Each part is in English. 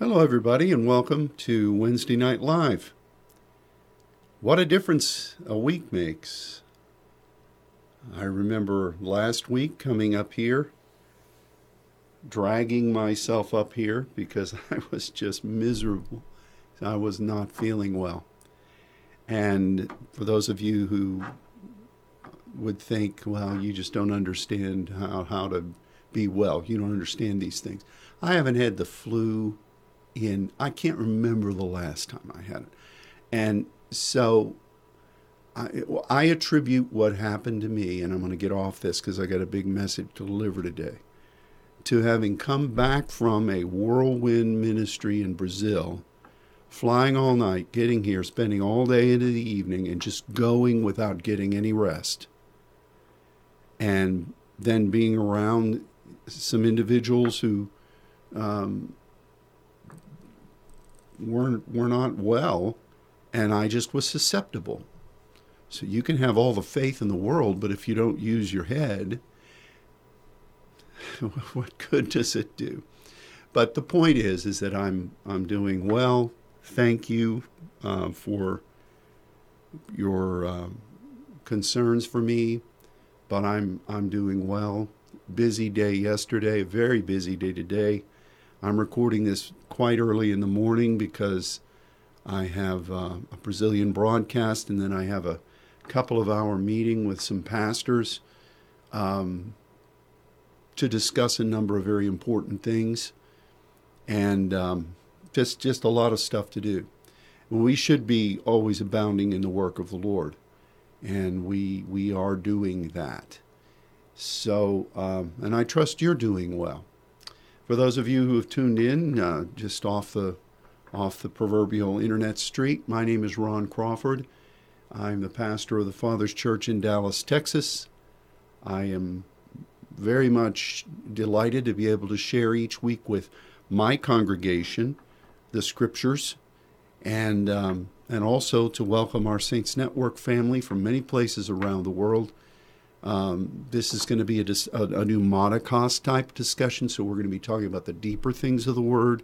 Hello, everybody, and welcome to Wednesday Night Live. What a difference a week makes. I remember last week coming up here, dragging myself up here because I was just miserable. I was not feeling well. And for those of you who would think, well, you just don't understand how, how to be well, you don't understand these things. I haven't had the flu in, I can't remember the last time I had it. And so I, I attribute what happened to me, and I'm going to get off this because I got a big message to deliver today, to having come back from a whirlwind ministry in Brazil, flying all night, getting here, spending all day into the evening, and just going without getting any rest. And then being around some individuals who um, weren't were not well, and I just was susceptible. So you can have all the faith in the world, but if you don't use your head, what good does it do? But the point is, is that I'm I'm doing well. Thank you uh, for your uh, concerns for me, but I'm I'm doing well. Busy day yesterday, very busy day today. I'm recording this quite early in the morning because I have uh, a Brazilian broadcast and then I have a couple of hour meeting with some pastors um, to discuss a number of very important things and um, just just a lot of stuff to do. We should be always abounding in the work of the Lord, and we we are doing that. So, um, and I trust you're doing well. For those of you who have tuned in uh, just off the off the proverbial internet street, my name is Ron Crawford. I'm the pastor of the Father's Church in Dallas, Texas. I am very much delighted to be able to share each week with my congregation the scriptures and um, and also to welcome our Saints Network family from many places around the world. Um, this is going to be a, a, a pneumatikos type discussion, so we're going to be talking about the deeper things of the Word.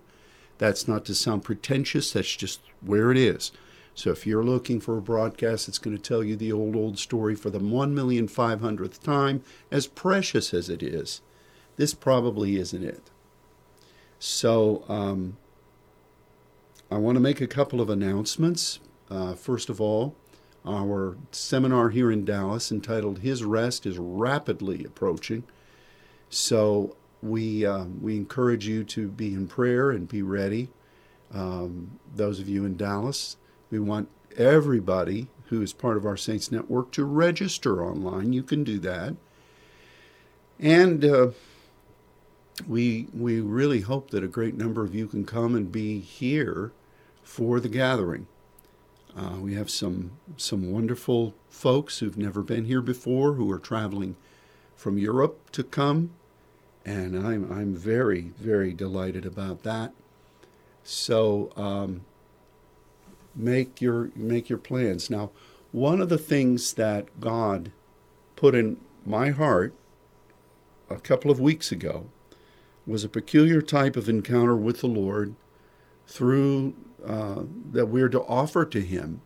That's not to sound pretentious, that's just where it is. So if you're looking for a broadcast that's going to tell you the old, old story for the 1,500th time, as precious as it is, this probably isn't it. So um, I want to make a couple of announcements. Uh, first of all, our seminar here in Dallas entitled His Rest is Rapidly Approaching. So we, uh, we encourage you to be in prayer and be ready. Um, those of you in Dallas, we want everybody who is part of our Saints Network to register online. You can do that. And uh, we, we really hope that a great number of you can come and be here for the gathering. Uh, we have some some wonderful folks who've never been here before who are traveling from Europe to come, and I'm I'm very very delighted about that. So um, make your make your plans now. One of the things that God put in my heart a couple of weeks ago was a peculiar type of encounter with the Lord through uh, that we're to offer to him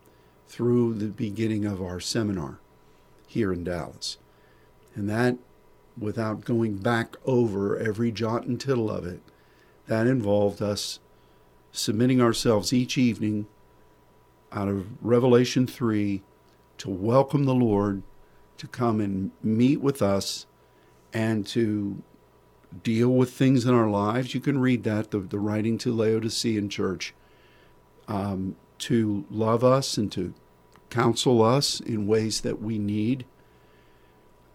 through the beginning of our seminar here in Dallas. And that, without going back over every jot and tittle of it, that involved us submitting ourselves each evening out of Revelation 3 to welcome the Lord to come and meet with us and to deal with things in our lives. You can read that, the, the writing to Laodicean church um, to love us and to counsel us in ways that we need.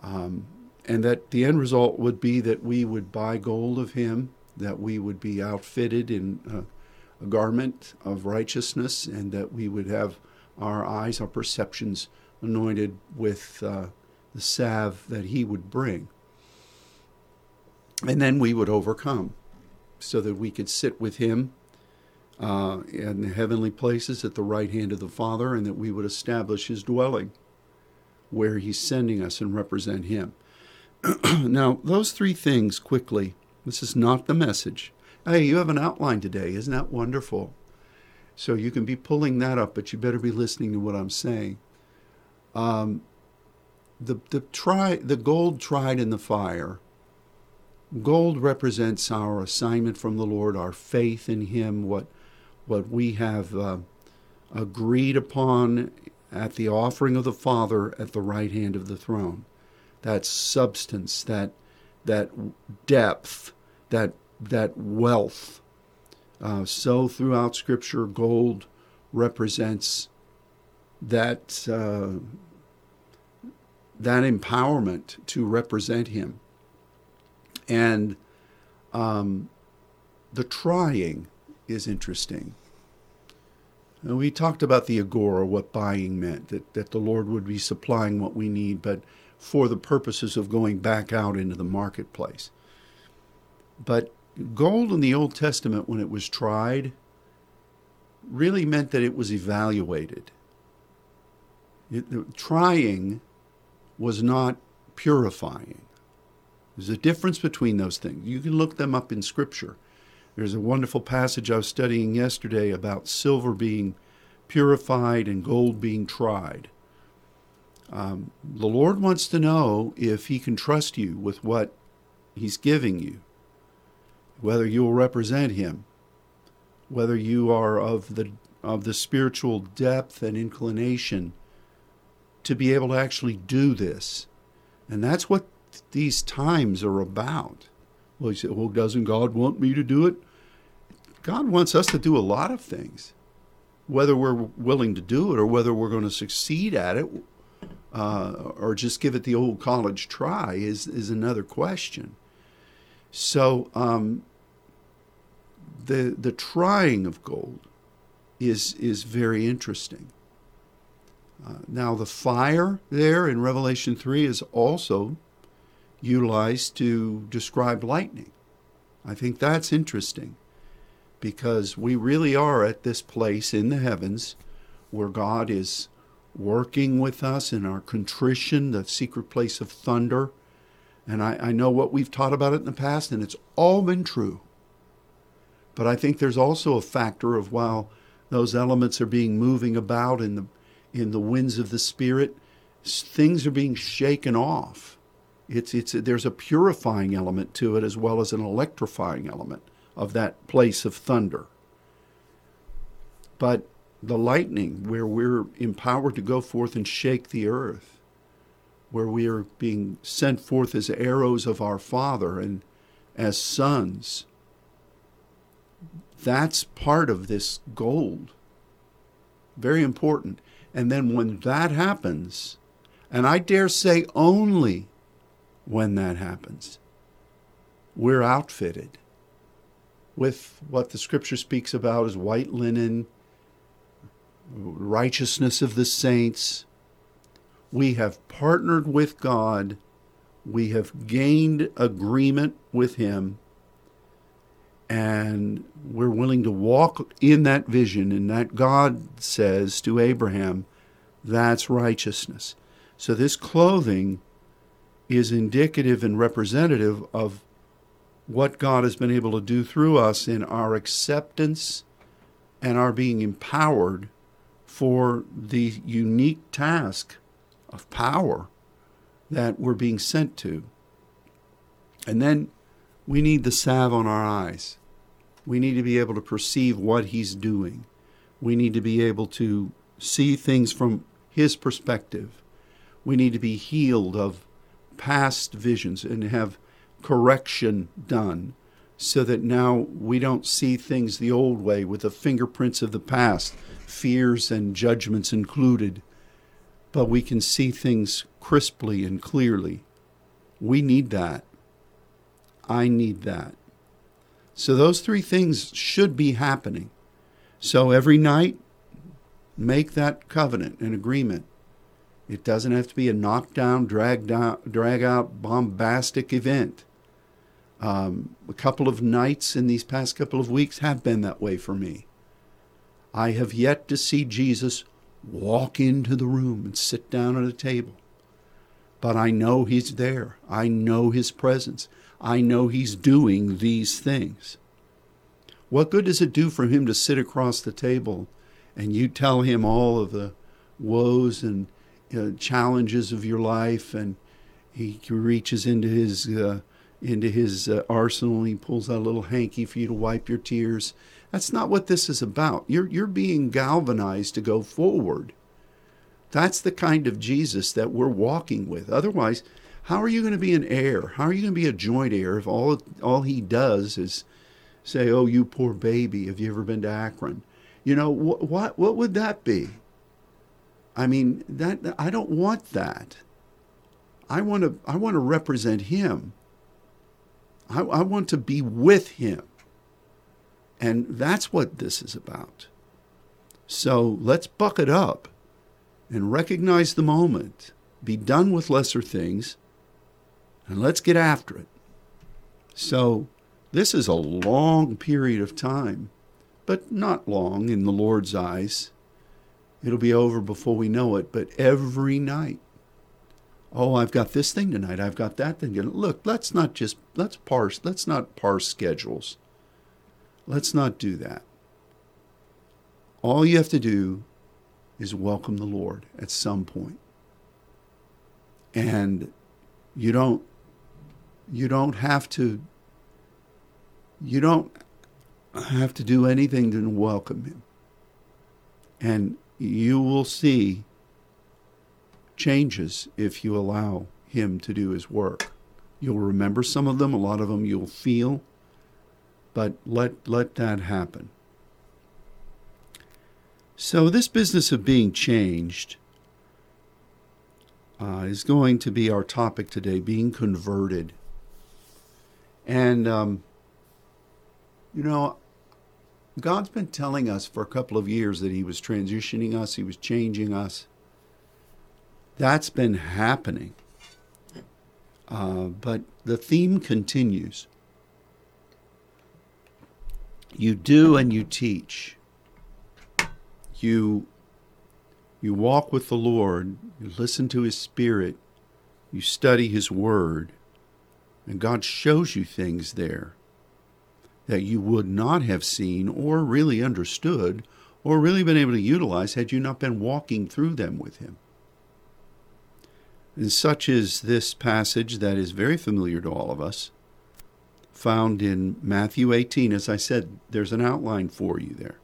Um, and that the end result would be that we would buy gold of him, that we would be outfitted in a, a garment of righteousness, and that we would have our eyes, our perceptions anointed with uh, the salve that he would bring. And then we would overcome so that we could sit with him uh, in the heavenly places at the right hand of the Father, and that we would establish his dwelling where he's sending us and represent him. now, those three things quickly, this is not the message. Hey, you have an outline today. Isn't that wonderful? So you can be pulling that up, but you better be listening to what I'm saying. Um, the the try the gold tried in the fire. Gold represents our assignment from the Lord, our faith in Him, what what we have uh, agreed upon at the offering of the Father at the right hand of the throne. That substance, that that depth, that that wealth. Uh, so throughout Scripture, gold represents that uh, that empowerment to represent Him, and um, the trying is interesting. And we talked about the agora, what buying meant, that, that the Lord would be supplying what we need, but for the purposes of going back out into the marketplace. But gold in the Old Testament, when it was tried, really meant that it was evaluated. It, trying was not purifying. There's a difference between those things. You can look them up in Scripture. There's a wonderful passage I was studying yesterday about silver being purified and gold being tried. Um, the Lord wants to know if He can trust you with what He's giving you, whether you will represent Him, whether you are of the of the spiritual depth and inclination to be able to actually do this. And that's what these times are about. Well, you say, well, doesn't God want me to do it? God wants us to do a lot of things. Whether we're willing to do it or whether we're going to succeed at it uh, or just give it the old college try is, is another question. So um, the, the trying of gold is, is very interesting. Uh, now, the fire there in Revelation 3 is also utilized to describe lightning. I think that's interesting because we really are at this place in the heavens where God is working with us in our contrition, the secret place of thunder. And I, I know what we've taught about it in the past, and it's all been true. But I think there's also a factor of while those elements are being moving about in the in the winds of the spirit, things are being shaken off it's, it's, there's a purifying element to it as well as an electrifying element of that place of thunder. But the lightning, where we're empowered to go forth and shake the earth, where we are being sent forth as arrows of our Father and as sons, that's part of this gold. Very important. And then when that happens, and I dare say only when that happens. We're outfitted with what the scripture speaks about as white linen, righteousness of the saints. We have partnered with God. We have gained agreement with Him. And we're willing to walk in that vision. And that God says to Abraham, that's righteousness. So this clothing is indicative and representative of what God has been able to do through us in our acceptance and our being empowered for the unique task of power that we're being sent to. And then we need the salve on our eyes. We need to be able to perceive what He's doing. We need to be able to see things from His perspective. We need to be healed of past visions and have correction done so that now we don't see things the old way with the fingerprints of the past, fears and judgments included, but we can see things crisply and clearly. We need that. I need that. So those three things should be happening. So every night, make that covenant and agreement it doesn't have to be a knockdown, drag down, drag out, bombastic event. Um, a couple of nights in these past couple of weeks have been that way for me. I have yet to see Jesus walk into the room and sit down at a table. But I know He's there. I know His presence. I know He's doing these things. What good does it do for him to sit across the table and you tell him all of the woes and uh, challenges of your life and he reaches into his uh, into his uh, arsenal and he pulls out a little hanky for you to wipe your tears. That's not what this is about. You're you're being galvanized to go forward. That's the kind of Jesus that we're walking with. Otherwise, how are you going to be an heir? How are you going to be a joint heir if all all he does is say, "Oh, you poor baby, have you ever been to Akron?" You know what? What, what would that be? I mean, that I don't want that. I want to I want to represent him. I, I want to be with him. And that's what this is about. So let's buck it up and recognize the moment, be done with lesser things, and let's get after it. So this is a long period of time, but not long in the Lord's eyes. It'll be over before we know it, but every night oh, I've got this thing tonight, I've got that thing. Look, let's not just let's parse, let's not parse schedules. Let's not do that. All you have to do is welcome the Lord at some point. And you don't you don't have to you don't have to do anything to welcome him. And you will see changes if you allow Him to do His work. You'll remember some of them, a lot of them you'll feel, but let, let that happen. So, this business of being changed uh, is going to be our topic today being converted. And, um, you know, God's been telling us for a couple of years that He was transitioning us, He was changing us. That's been happening. Uh, but the theme continues. You do and you teach. You you walk with the Lord, you listen to his spirit, you study his word, and God shows you things there that you would not have seen or really understood or really been able to utilize had you not been walking through them with him. And such is this passage that is very familiar to all of us, found in Matthew 18. As I said, there's an outline for you there.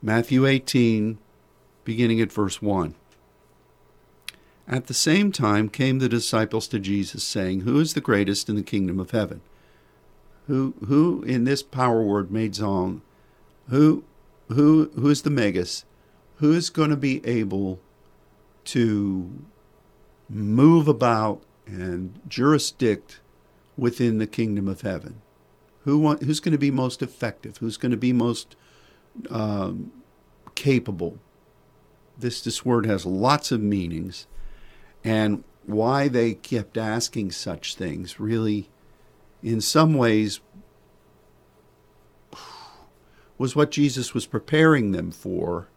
Matthew 18, beginning at verse 1. At the same time came the disciples to Jesus, saying, Who is the greatest in the kingdom of heaven? Who, who in this power word made song, who, who, who is the megas? Who is going to be able to move about and jurisdict within the kingdom of heaven? Who want, who's going to be most effective? Who's going to be most um, capable? This this word has lots of meanings, and why they kept asking such things really, in some ways, was what Jesus was preparing them for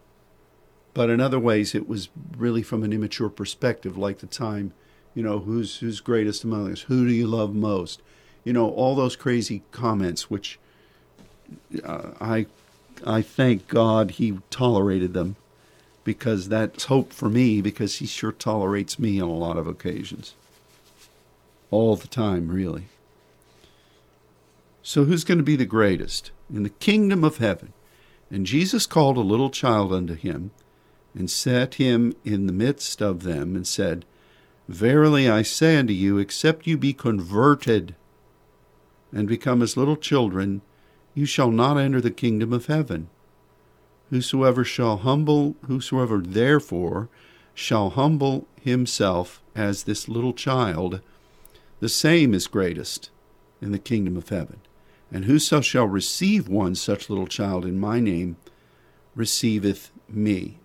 but in other ways, it was really from an immature perspective, like the time, you know, who's who's greatest among us? Who do you love most? You know, all those crazy comments, which uh, I I thank God He tolerated them, because that's hope for me. Because He sure tolerates me on a lot of occasions, all the time, really. So, who's going to be the greatest in the kingdom of heaven? And Jesus called a little child unto him and set him in the midst of them, and said, Verily I say unto you, except you be converted and become as little children, you shall not enter the kingdom of heaven. Whosoever shall humble, whosoever therefore shall humble himself as this little child, the same is greatest in the kingdom of heaven. And whoso shall receive one such little child in my name receiveth me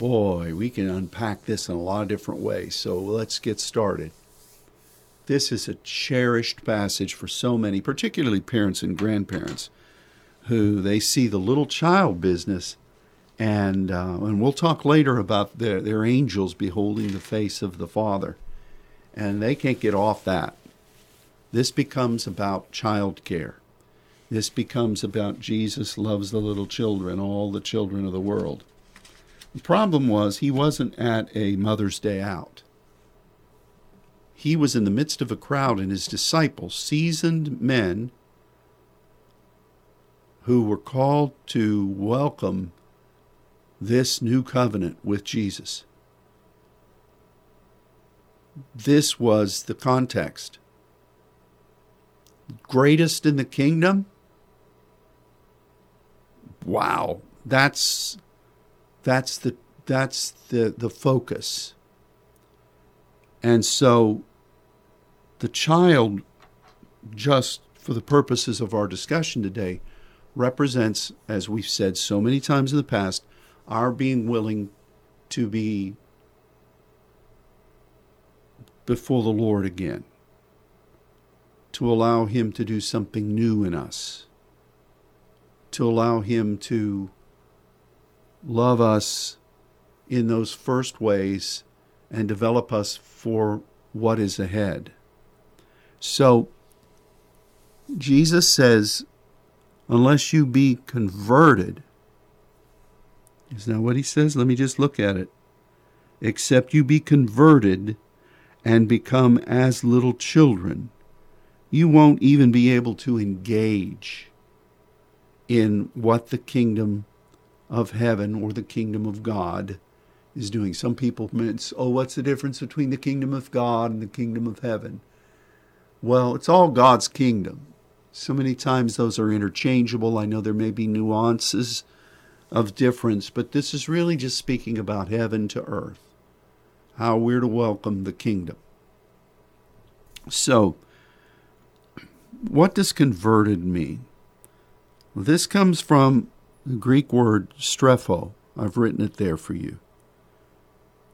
boy, we can unpack this in a lot of different ways. So let's get started. This is a cherished passage for so many, particularly parents and grandparents, who they see the little child business, and uh, and we'll talk later about their their angels beholding the face of the Father, and they can't get off that. This becomes about child care. This becomes about Jesus loves the little children, all the children of the world. The problem was he wasn't at a Mother's Day out. He was in the midst of a crowd, and his disciples, seasoned men who were called to welcome this new covenant with Jesus. This was the context. Greatest in the kingdom? Wow, that's that's the that's the the focus. And so the child just for the purposes of our discussion today represents as we've said so many times in the past our being willing to be before the Lord again, to allow Him to do something new in us, to allow Him to love us in those first ways and develop us for what is ahead. So, Jesus says, unless you be converted, is that what he says? Let me just look at it. Except you be converted and become as little children, you won't even be able to engage in what the kingdom of heaven or the kingdom of God is doing. Some people say, oh, what's the difference between the kingdom of God and the kingdom of heaven? Well, it's all God's kingdom. So many times those are interchangeable. I know there may be nuances of difference, but this is really just speaking about heaven to earth, how we're to welcome the kingdom. So, what does converted mean? This comes from the Greek word strepho. I've written it there for you.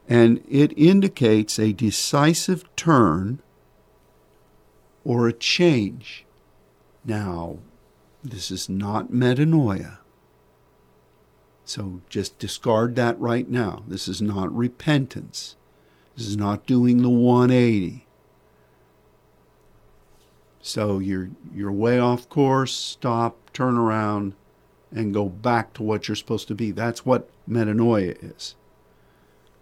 And it indicates a decisive turn or a change. Now, this is not metanoia. So just discard that right now. This is not repentance. This is not doing the 180. So you're you're way off course, stop, turn around and go back to what you're supposed to be. That's what metanoia is.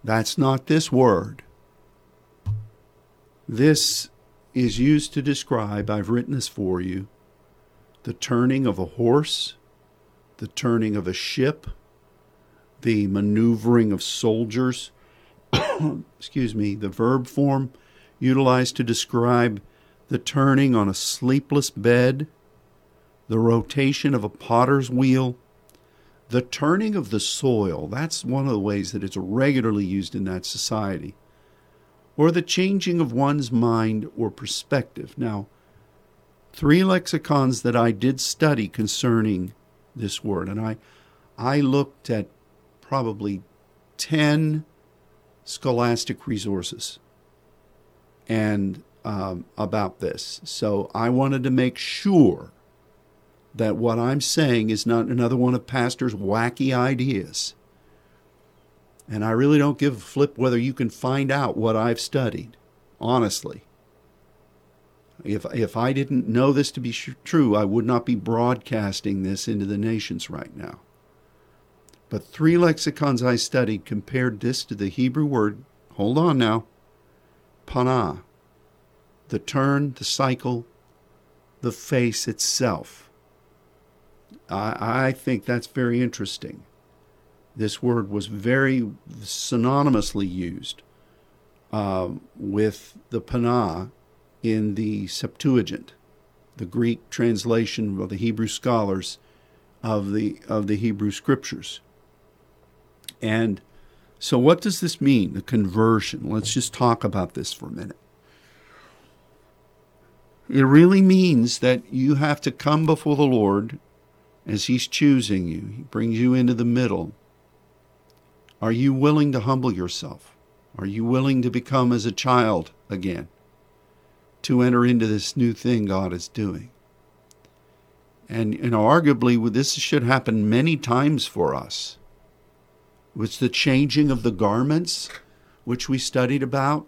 That's not this word. This is used to describe, I've written this for you, the turning of a horse, the turning of a ship, the maneuvering of soldiers, excuse me, the verb form utilized to describe the turning on a sleepless bed, the rotation of a potter's wheel, the turning of the soil. That's one of the ways that it's regularly used in that society. Or the changing of one's mind or perspective. Now, three lexicons that I did study concerning this word, and I, I looked at probably 10 scholastic resources and um, about this. So I wanted to make sure that what I'm saying is not another one of Pastor's wacky ideas. And I really don't give a flip whether you can find out what I've studied, honestly. If, if I didn't know this to be true, I would not be broadcasting this into the nations right now. But three lexicons I studied compared this to the Hebrew word, hold on now, panah, the turn, the cycle, the face itself. I, I think that's very interesting. This word was very synonymously used uh, with the panah in the Septuagint, the Greek translation of the Hebrew scholars of the of the Hebrew scriptures. And so, what does this mean, the conversion? Let's just talk about this for a minute. It really means that you have to come before the Lord as He's choosing you. He brings you into the middle. Are you willing to humble yourself? Are you willing to become as a child again? To enter into this new thing God is doing? And, and arguably, this should happen many times for us was the changing of the garments, which we studied about,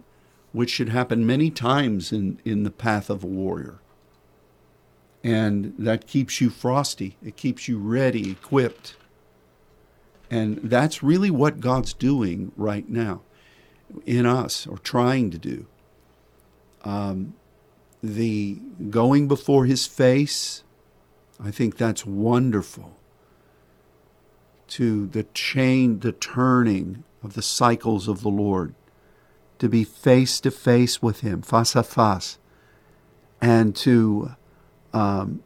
which should happen many times in, in the path of a warrior. And that keeps you frosty, it keeps you ready, equipped. And that's really what God's doing right now in us, or trying to do. Um, the going before His face, I think that's wonderful. To the chain, the turning of the cycles of the Lord, to be face to face with Him, face à face, and to um,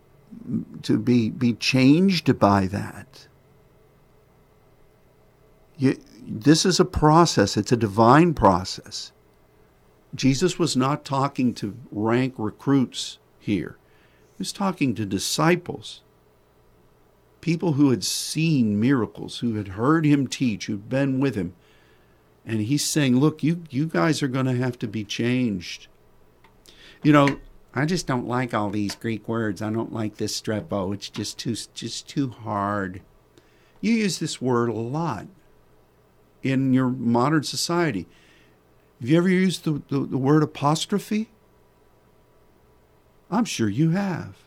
to be be changed by that. You, this is a process. It's a divine process. Jesus was not talking to rank recruits here. He was talking to disciples, people who had seen miracles, who had heard him teach, who'd been with him. And he's saying, Look, you, you guys are going to have to be changed. You know, I just don't like all these Greek words. I don't like this strepo. It's just too just too hard. You use this word a lot in your modern society. Have you ever used the, the, the word apostrophe? I'm sure you have.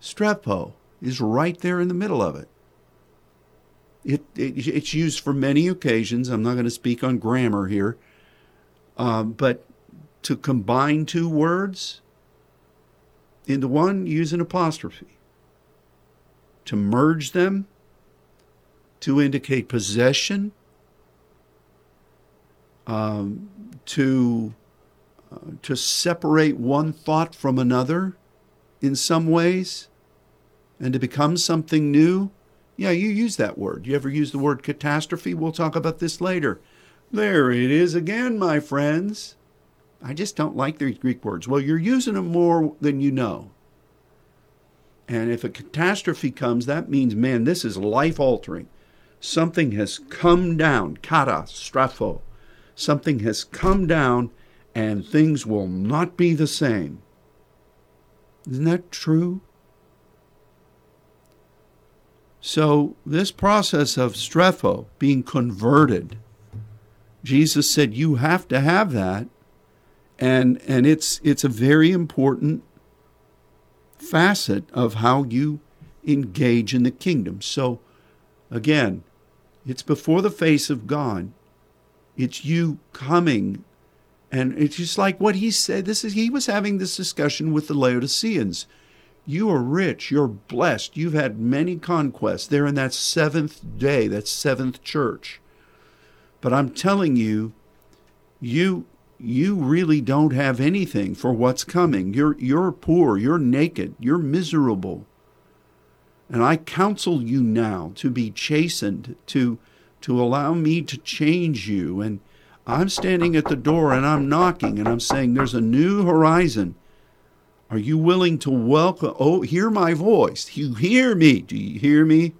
Strepo is right there in the middle of it. It, it it's used for many occasions. I'm not going to speak on grammar here, uh, but to combine two words into one, use an apostrophe. To merge them, to indicate possession, um, to uh, to separate one thought from another in some ways and to become something new. Yeah, you use that word. You ever use the word catastrophe? We'll talk about this later. There it is again, my friends. I just don't like these Greek words. Well, you're using them more than you know. And if a catastrophe comes, that means, man, this is life altering. Something has come down, kata, strapho. Something has come down and things will not be the same. Isn't that true? So, this process of strepho, being converted, Jesus said you have to have that and and it's it's a very important facet of how you engage in the kingdom. So again, it's before the face of God. It's you coming and it's just like what he said. This is he was having this discussion with the Laodiceans. You are rich, you're blessed, you've had many conquests. They're in that seventh day, that seventh church. But I'm telling you, you you really don't have anything for what's coming. You're, you're poor, you're naked, you're miserable. And I counsel you now to be chastened, to, to allow me to change you. And I'm standing at the door and I'm knocking and I'm saying, There's a new horizon. Are you willing to welcome? Oh, hear my voice. You hear me. Do you hear me?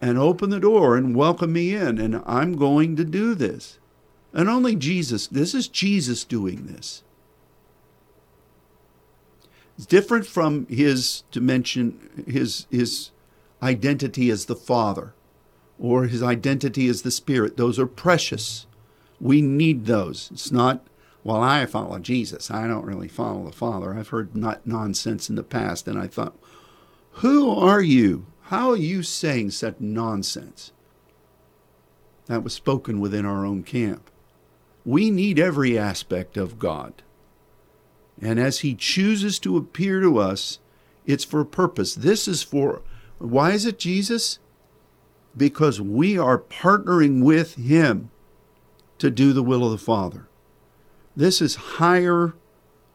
And open the door and welcome me in. And I'm going to do this. And only Jesus, this is Jesus doing this. It's different from his dimension, his, his identity as the Father or his identity as the Spirit. Those are precious. We need those. It's not, well, I follow Jesus. I don't really follow the Father. I've heard not nonsense in the past, and I thought, who are you? How are you saying such nonsense? That was spoken within our own camp. We need every aspect of God. And as He chooses to appear to us, it's for a purpose. This is for, why is it Jesus? Because we are partnering with Him to do the will of the Father. This is higher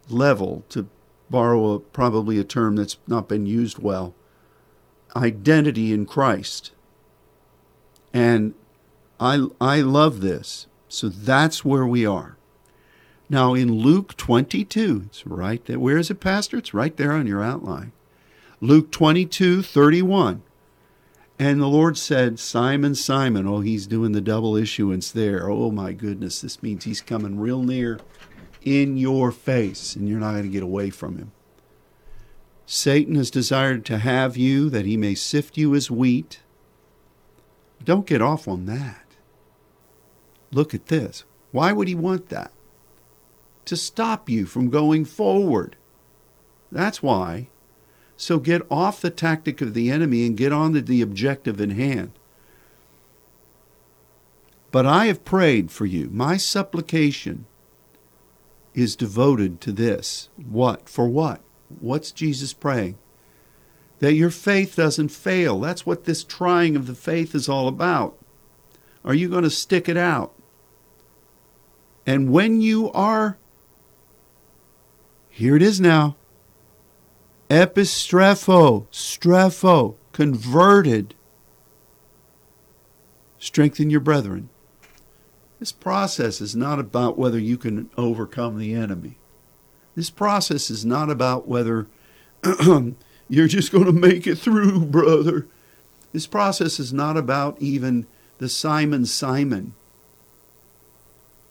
level, to borrow a, probably a term that's not been used well, identity in Christ. And I, I love this so that's where we are. Now in Luke 22, it's right there. Where is it, Pastor? It's right there on your outline. Luke 22, 31. And the Lord said, Simon, Simon, oh, he's doing the double issuance there. Oh my goodness, this means he's coming real near in your face, and you're not going to get away from him. Satan has desired to have you that he may sift you as wheat. Don't get off on that look at this. Why would he want that? To stop you from going forward. That's why. So get off the tactic of the enemy and get on to the objective in hand. But I have prayed for you. My supplication is devoted to this. What? For what? What's Jesus praying? That your faith doesn't fail. That's what this trying of the faith is all about. Are you going to stick it out? And when you are, here it is now, epistrepho, strepho, converted, strengthen your brethren. This process is not about whether you can overcome the enemy. This process is not about whether you're just going to make it through, brother. This process is not about even the Simon Simon.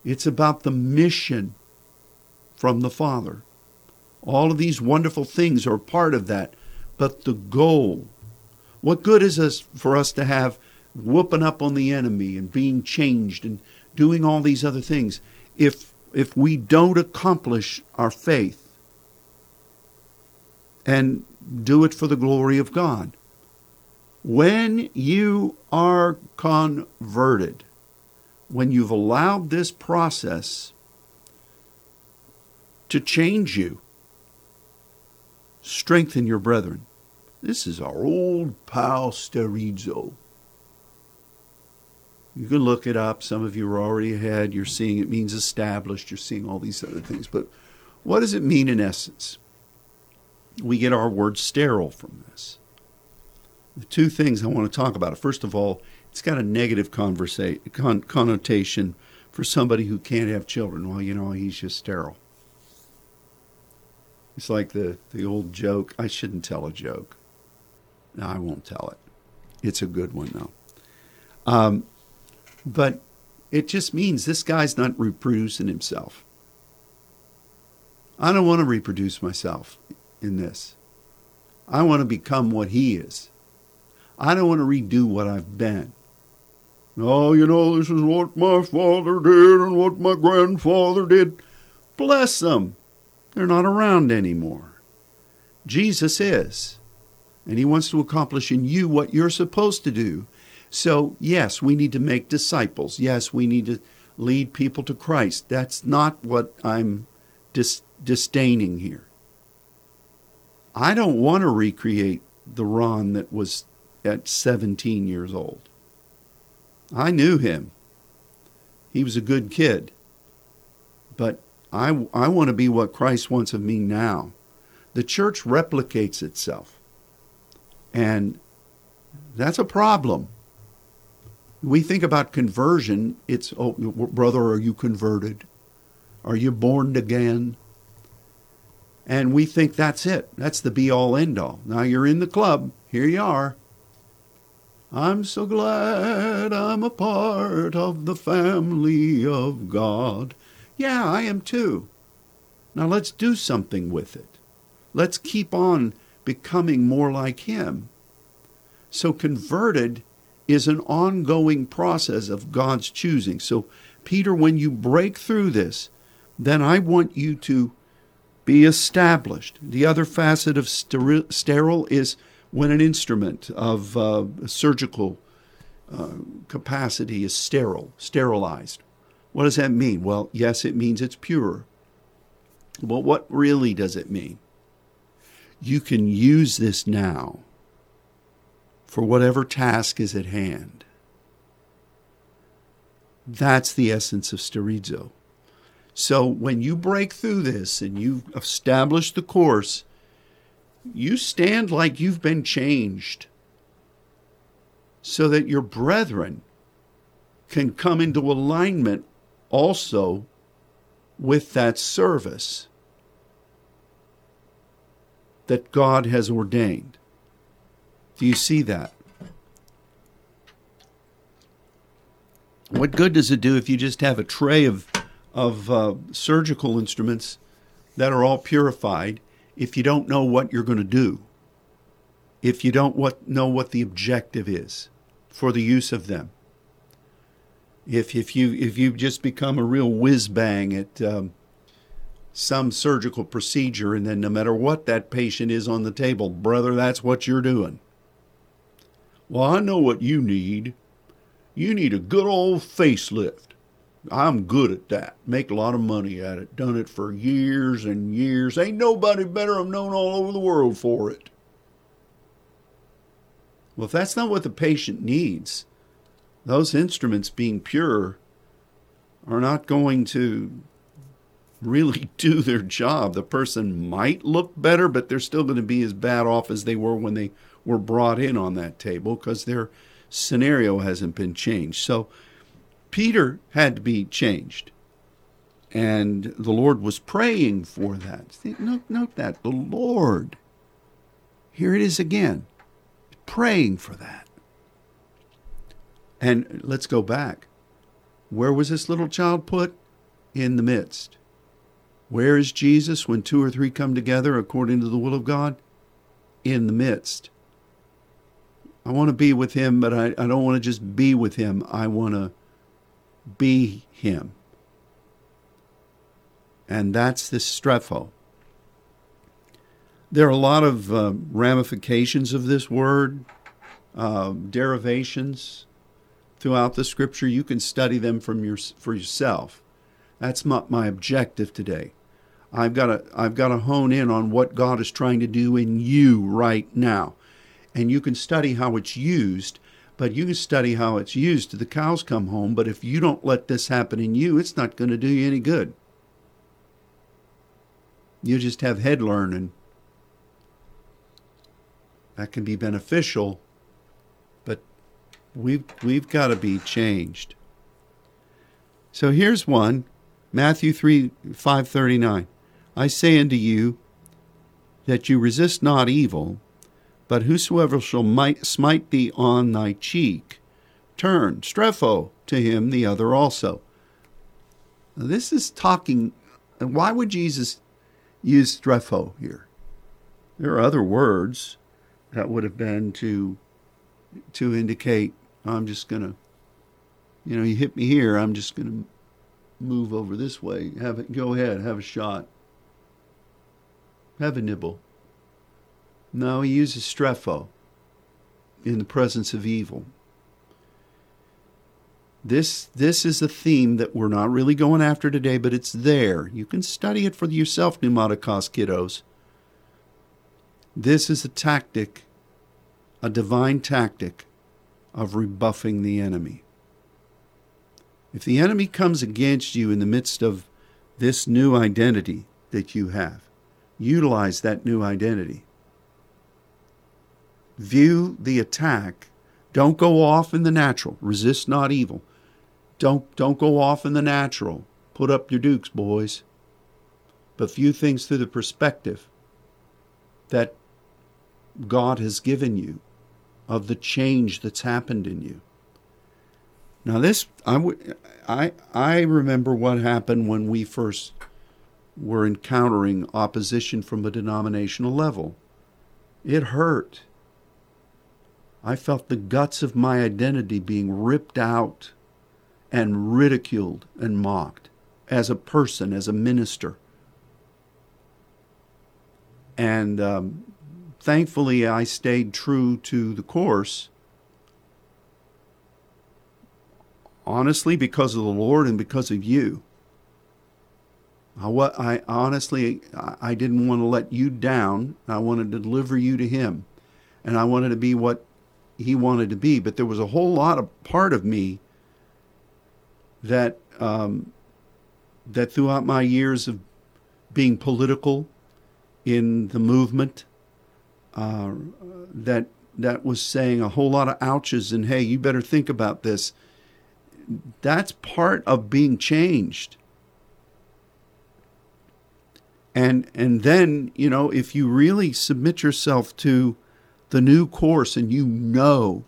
It's about the mission from the Father. All of these wonderful things are part of that, but the goal. What good is it for us to have whooping up on the enemy and being changed and doing all these other things if if we don't accomplish our faith and do it for the glory of God? When you are converted, when you've allowed this process to change you, strengthen your brethren. This is our old pal Sterizo. You can look it up. Some of you are already ahead. You're seeing it means established. You're seeing all these other things. But what does it mean in essence? We get our word sterile from this. The two things I want to talk about. First of all, it's got a negative con- connotation for somebody who can't have children. Well, you know, he's just sterile. It's like the, the old joke. I shouldn't tell a joke. No, I won't tell it. It's a good one, though. Um, but it just means this guy's not reproducing himself. I don't want to reproduce myself in this. I want to become what he is. I don't want to redo what I've been. Oh, you know, this is what my father did and what my grandfather did. Bless them. They're not around anymore. Jesus is. And he wants to accomplish in you what you're supposed to do. So, yes, we need to make disciples. Yes, we need to lead people to Christ. That's not what I'm dis- disdaining here. I don't want to recreate the Ron that was at 17 years old. I knew him. He was a good kid. But I, I want to be what Christ wants of me now. The church replicates itself. And that's a problem. We think about conversion, it's, oh, brother, are you converted? Are you born again? And we think that's it. That's the be all end all. Now you're in the club. Here you are. I'm so glad I'm a part of the family of God. Yeah, I am too. Now let's do something with it. Let's keep on becoming more like Him. So, converted is an ongoing process of God's choosing. So, Peter, when you break through this, then I want you to be established. The other facet of sterile is when an instrument of uh, surgical uh, capacity is sterile, sterilized. What does that mean? Well, yes, it means it's pure. But what really does it mean? You can use this now for whatever task is at hand. That's the essence of sterizo. So when you break through this and you establish the course, you stand like you've been changed so that your brethren can come into alignment also with that service that God has ordained. Do you see that? What good does it do if you just have a tray of, of uh, surgical instruments that are all purified if you don't know what you're going to do? If you don't what, know what the objective is for the use of them? If if you if you just become a real whiz bang at um, some surgical procedure, and then no matter what that patient is on the table, brother, that's what you're doing. Well, I know what you need. You need a good old facelift. I'm good at that. Make a lot of money at it. Done it for years and years. Ain't nobody better. I'm known all over the world for it. Well, if that's not what the patient needs, those instruments being pure are not going to really do their job. The person might look better, but they're still going to be as bad off as they were when they were brought in on that table because their scenario hasn't been changed. So Peter had to be changed. And the Lord was praying for that. Note, note that. The Lord, here it is again, praying for that. And let's go back. Where was this little child put? In the midst. Where is Jesus when two or three come together according to the will of God? In the midst. I want to be with him, but I, I don't want to just be with him. I want to be him. And that's this strepho. There are a lot of uh, ramifications of this word, uh, derivations throughout the scripture. You can study them from your, for yourself. That's my, my objective today. I've got to I've got to hone in on what God is trying to do in you right now. And you can study how it's used, but you can study how it's used till the cows come home, but if you don't let this happen in you, it's not going to do you any good. You just have head learning. That can be beneficial, we've we've got to be changed. So here's one, Matthew 3 539. I say unto you that you resist not evil, but whosoever shall might, smite thee on thy cheek, turn, strepho, to him the other also. Now, this is talking, why would Jesus use strepho here? There are other words that would have been to to indicate I'm just going to, you know, you hit me here, I'm just going to move over this way. Have it, go ahead, have a shot. Have a nibble. No, he uses strepho in the presence of evil. This, this is a theme that we're not really going after today, but it's there. You can study it for yourself, pneumatikos kiddos. This is a tactic, a divine tactic of rebuffing the enemy. If the enemy comes against you in the midst of this new identity that you have, utilize that new identity. View the attack. Don't go off in the natural. Resist not evil. Don't, don't go off in the natural. Put up your dukes, boys. But view things through the perspective that God has given you of the change that's happened in you. Now, this, I, w- I, I remember what happened when we first were encountering opposition from a denominational level. It hurt. I felt the guts of my identity being ripped out and ridiculed and mocked as a person, as a minister. And um, thankfully, I stayed true to the course. Honestly, because of the Lord and because of you. I, I honestly, I didn't want to let you down. I wanted to deliver you to Him, and I wanted to be what He wanted to be. But there was a whole lot of part of me that um, that throughout my years of being political in the movement, uh, that that was saying a whole lot of ouches and hey, you better think about this. That's part of being changed and and then you know if you really submit yourself to the new course and you know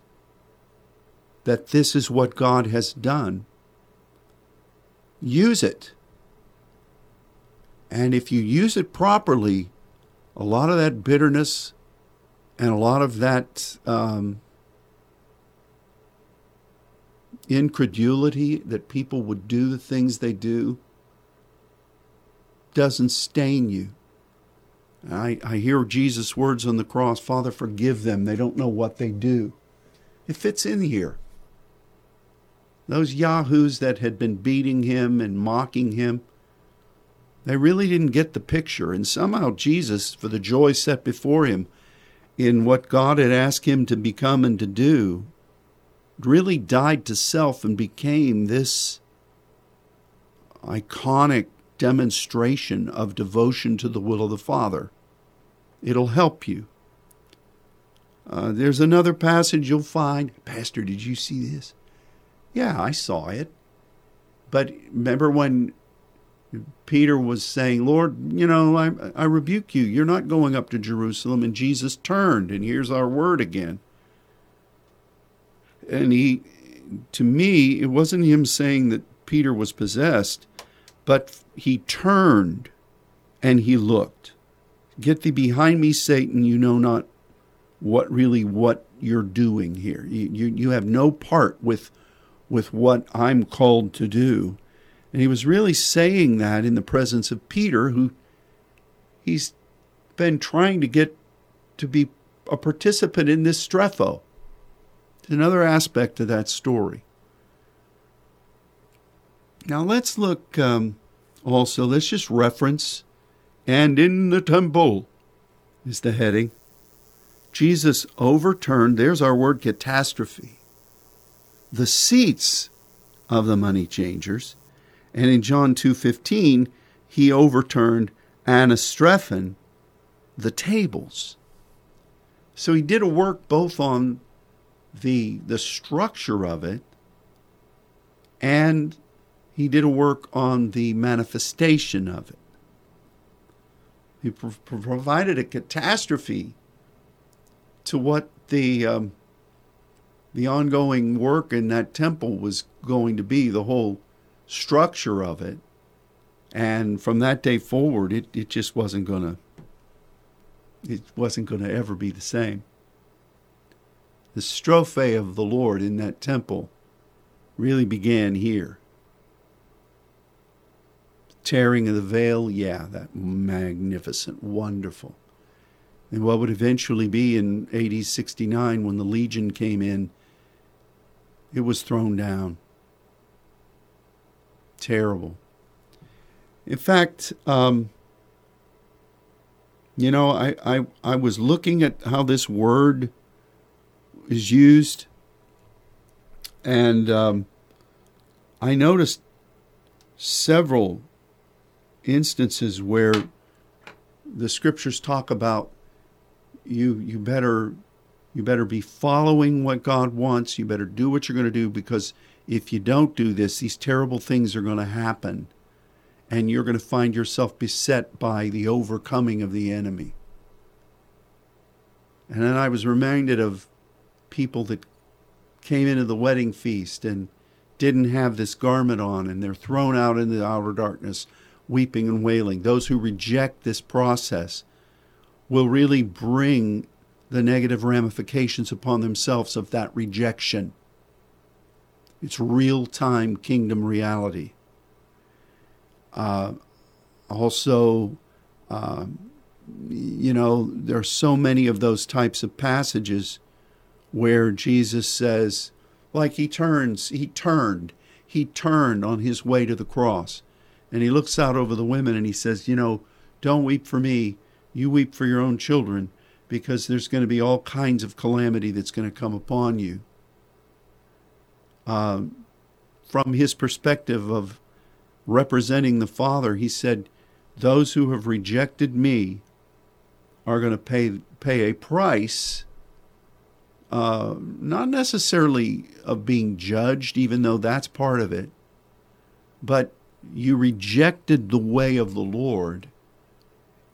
that this is what God has done use it and if you use it properly a lot of that bitterness and a lot of that um, incredulity that people would do the things they do doesn't stain you. I, I hear Jesus' words on the cross Father, forgive them. They don't know what they do. It fits in here. Those yahoos that had been beating him and mocking him, they really didn't get the picture. And somehow Jesus, for the joy set before him in what God had asked him to become and to do, really died to self and became this iconic demonstration of devotion to the will of the Father. It'll help you. Uh, there's another passage you'll find. Pastor, did you see this? Yeah, I saw it. But remember when Peter was saying, Lord, you know, I, I rebuke you. You're not going up to Jerusalem. And Jesus turned, and here's our word again. And he, to me, it wasn't him saying that Peter was possessed, but he turned and he looked. Get thee behind me, Satan. You know not what really what you're doing here. You, you, you have no part with, with what I'm called to do. And he was really saying that in the presence of Peter, who he's been trying to get to be a participant in this strepho. It's another aspect of that story. Now let's look um, also, let's just reference, and in the temple is the heading. Jesus overturned, there's our word catastrophe, the seats of the money changers. And in John 2:15, he overturned Anastrephon, the tables. So he did a work both on the the structure of it and he did a work on the manifestation of it. He pro- provided a catastrophe to what the um, the ongoing work in that temple was going to be, the whole structure of it. And from that day forward, it, it just wasn't going to it wasn't to ever be the same. The strophe of the Lord in that temple really began here tearing of the veil, yeah, that magnificent, wonderful. And what would eventually be in AD 69 when the Legion came in, it was thrown down. Terrible. In fact, um, you know, I, I, I was looking at how this word is used, and um, I noticed several instances where the scriptures talk about you you better you better be following what God wants. You better do what you're going to do because if you don't do this, these terrible things are going to happen. And you're going to find yourself beset by the overcoming of the enemy. And then I was reminded of people that came into the wedding feast and didn't have this garment on, and they're thrown out into the outer darkness weeping and wailing. Those who reject this process will really bring the negative ramifications upon themselves of that rejection. It's real time kingdom reality. Uh, also, uh, you know, there are so many of those types of passages where Jesus says, like he turns, he turned, he turned on his way to the cross and he looks out over the women and he says, You know, don't weep for me. You weep for your own children because there's going to be all kinds of calamity that's going to come upon you. Uh, from his perspective of representing the Father, he said, Those who have rejected me are going to pay, pay a price. Uh, not necessarily of being judged, even though that's part of it, but you rejected the way of the Lord,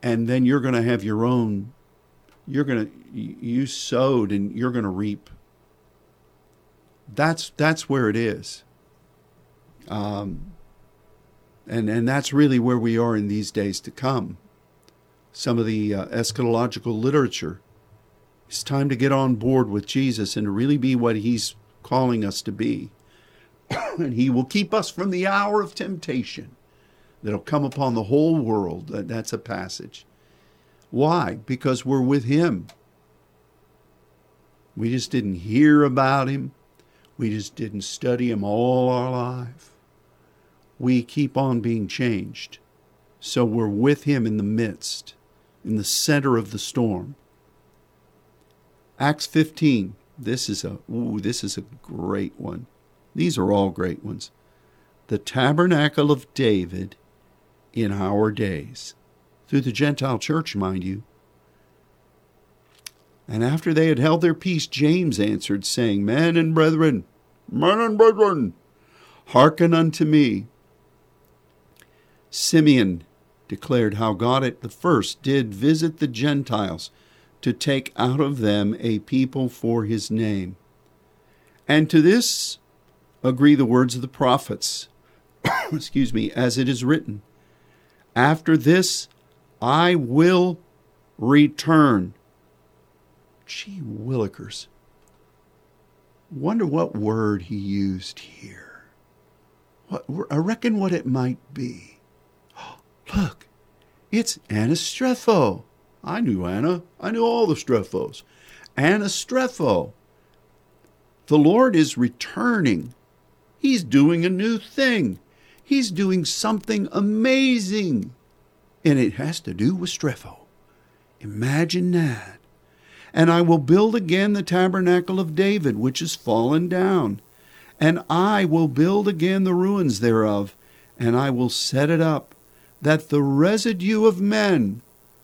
and then you're going to have your own, you're going to, you sowed and you're going to reap. That's, that's where it is. Um, and, and that's really where we are in these days to come. Some of the uh, eschatological literature. It's time to get on board with Jesus and to really be what he's calling us to be. and he will keep us from the hour of temptation. that'll come upon the whole world. That's a passage. Why? Because we're with Him. We just didn't hear about Him. We just didn't study Him all our life. We keep on being changed. So we're with Him in the midst, in the center of the storm. Acts 15. This is a ooh, this is a great one. These are all great ones. The tabernacle of David in our days. Through the Gentile church, mind you. And after they had held their peace, James answered, saying, Men and brethren, men and brethren, hearken unto me. Simeon declared how God at the first did visit the Gentiles to take out of them a people for his name. And to this agree the words of the prophets, excuse me, as it is written After this I will return. Gee willikers. Wonder what word he used here. What I reckon what it might be. Look, it's anastrepho. I knew Anna. I knew all the Strephos. Anastrepho. The Lord is returning. He's doing a new thing. He's doing something amazing. And it has to do with Strepho. Imagine that. And I will build again the tabernacle of David, which is fallen down. And I will build again the ruins thereof, and I will set it up, that the residue of men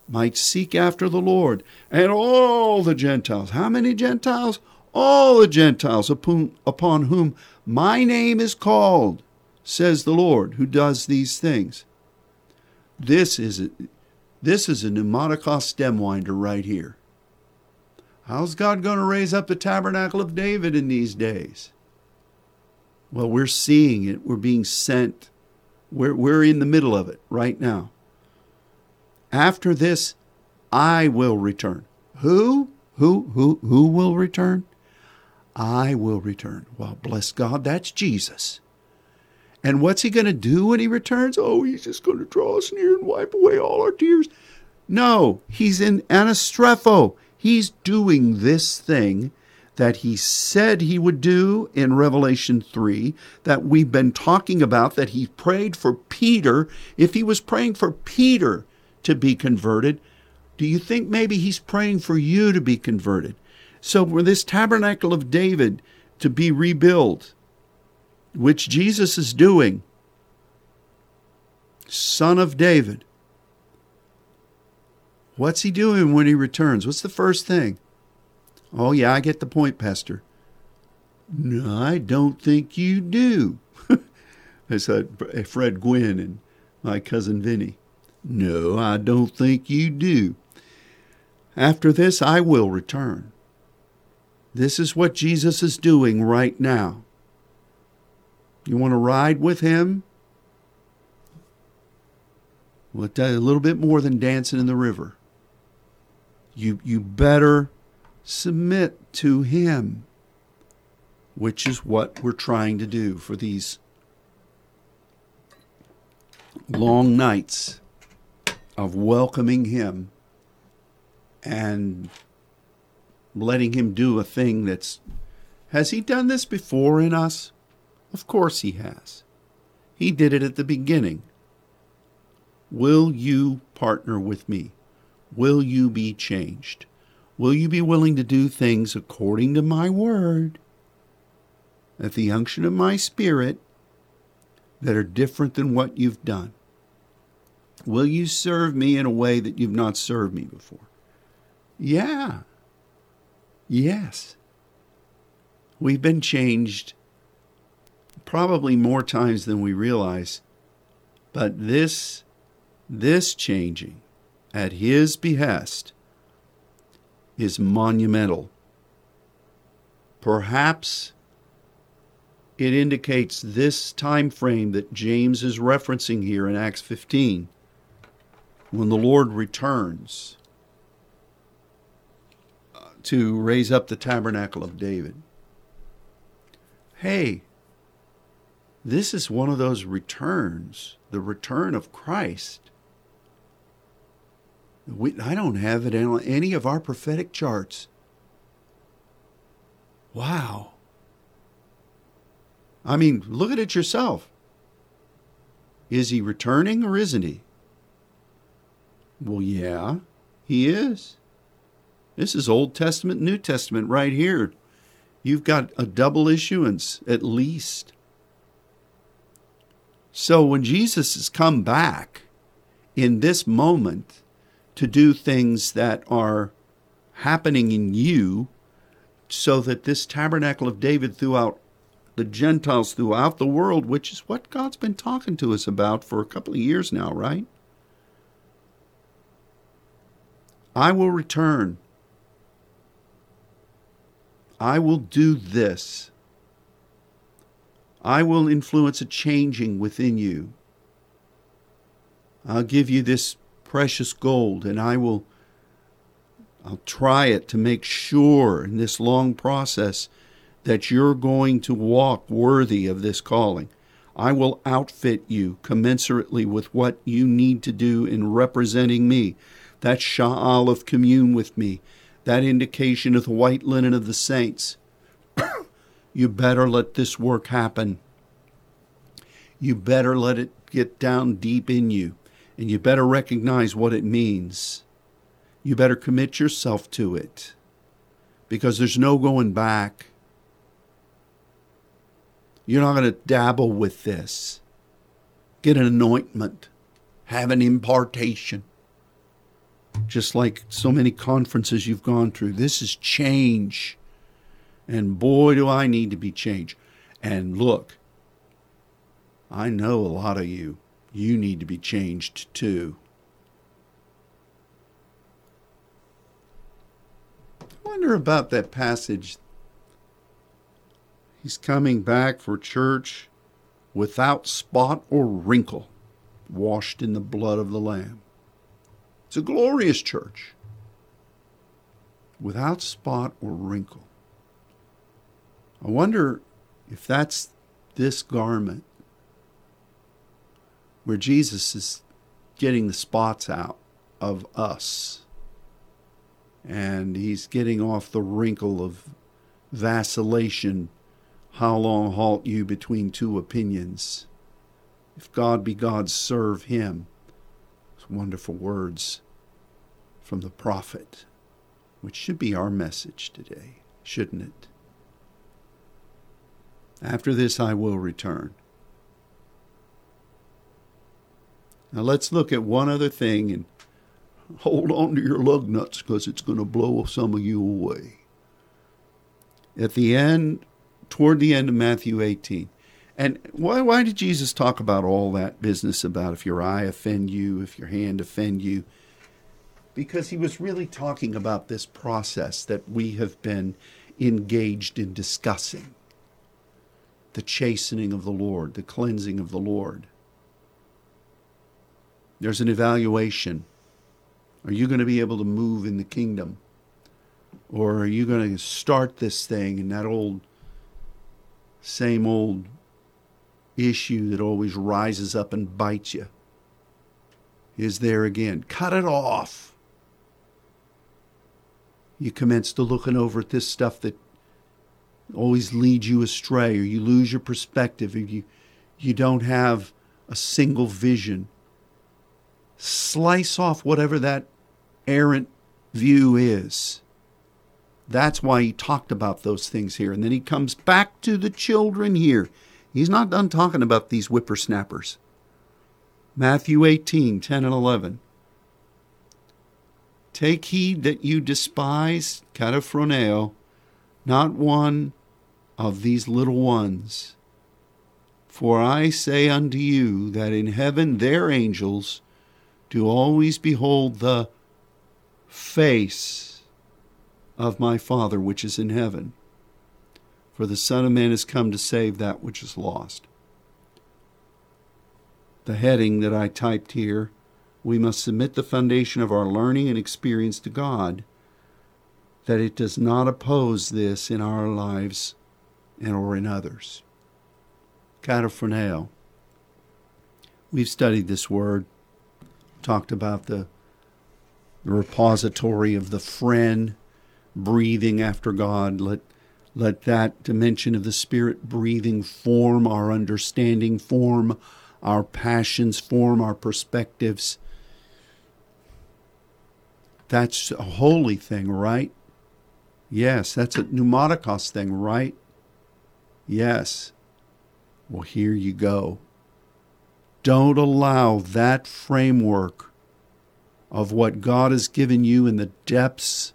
might seek after the Lord, and all the Gentiles. How many Gentiles? All the Gentiles upon, upon whom my name is called, says the Lord, who does these things. This is a, this is a pneumatikos stem winder right here. How's God going to raise up the tabernacle of David in these days? Well, we're seeing it. We're being sent. We're, we're in the middle of it right now. After this, I will return. Who? Who? Who? Who will return? I will return. Well, bless God, that's Jesus. And what's he going to do when he returns? Oh, he's just going to draw us near and wipe away all our tears. No, he's in anastrepho. He's doing this thing that he said he would do in Revelation 3, that we've been talking about, that he prayed for Peter. If he was praying for Peter to be converted, do you think maybe he's praying for you to be converted? So, for this tabernacle of David to be rebuilt, which Jesus is doing, son of David, what's he doing when he returns? What's the first thing? Oh, yeah, I get the point, Pastor. No, I don't think you do. I said Fred Gwynne and my cousin Vinny. No, I don't think you do. After this, I will return. This is what Jesus is doing right now. You want to ride with him? Well, a little bit more than dancing in the river. You, you better submit to him, which is what we're trying to do for these long nights of welcoming him and letting him do a thing that's has he done this before in us? Of course he has. He did it at the beginning. Will you partner with me will you be changed will you be willing to do things according to my word at the unction of my spirit that are different than what you've done Will you serve me in a way that you've not served me before? Yeah. Yes. We've been changed probably more times than we realize. But this this changing at his behest is monumental. Perhaps it indicates this time frame that James is referencing here in Acts 15 when the Lord returns uh, to raise up the tabernacle of David. Hey, This is one of those returns, the return of Christ. We, I don't have it in any of our prophetic charts. Wow. I mean, look at it yourself. Is he returning or isn't he? Well, yeah, he is. This is Old Testament, New Testament right here. You've got a double issuance at least. So when Jesus has come back in this moment to do things that are happening in you, so that this tabernacle of David throughout the Gentiles throughout the world, which is what God's been talking to us about for a couple of years now, right? I will return. I will do this. I will influence a changing within you. I'll give you this precious gold and I will I'll try it to make sure in this long process that you're going to walk worthy of this calling. I will outfit you commensurately with what you need to do in representing me. That sha'al of commune with me, that indication of the white linen of the saints. you better let this work happen. You better let it get down deep in you, and you better recognize what it means. You better commit yourself to it because there's no going back. You're not going to dabble with this. Get an anointment, have an impartation. Just like so many conferences you've gone through, this is change. And boy, do I need to be changed. And look, I know a lot of you, you need to be changed too. I wonder about that passage He's coming back for church without spot or wrinkle, washed in the blood of the Lamb. It's a glorious church without spot or wrinkle. I wonder if that's this garment where Jesus is getting the spots out of us and he's getting off the wrinkle of vacillation how long halt you between two opinions? If God be God, serve him. Wonderful words from the prophet, which should be our message today, shouldn't it? After this, I will return. Now let's look at one other thing and hold on to your lug nuts because it's going to blow some of you away. At the end toward the end of Matthew 18. And why, why did Jesus talk about all that business about if your eye offend you, if your hand offend you? Because he was really talking about this process that we have been engaged in discussing the chastening of the Lord, the cleansing of the Lord. There's an evaluation. Are you going to be able to move in the kingdom? Or are you going to start this thing in that old same old issue that always rises up and bites you is there again. Cut it off. You commence to looking over at this stuff that always leads you astray, or you lose your perspective, or you, you don't have a single vision. Slice off whatever that errant view is that's why he talked about those things here. And then he comes back to the children here. He's not done talking about these whippersnappers. Matthew 18, 10 and 11. Take heed that you despise, kataphroneo, not one of these little ones. For I say unto you that in heaven their angels do always behold the face of my Father which is in heaven. For the Son of Man has come to save that which is lost. The heading that I typed here we must submit the foundation of our learning and experience to God, that it does not oppose this in our lives and or in others. Kataphroneo. We've studied this word, talked about the, the repository of the friend breathing after God. Let, let that dimension of the Spirit breathing form our understanding, form our passions, form our perspectives. That's a holy thing, right? Yes, that's a pneumatikos thing, right? Yes. Well, here you go. Don't allow that framework of what God has given you in the depths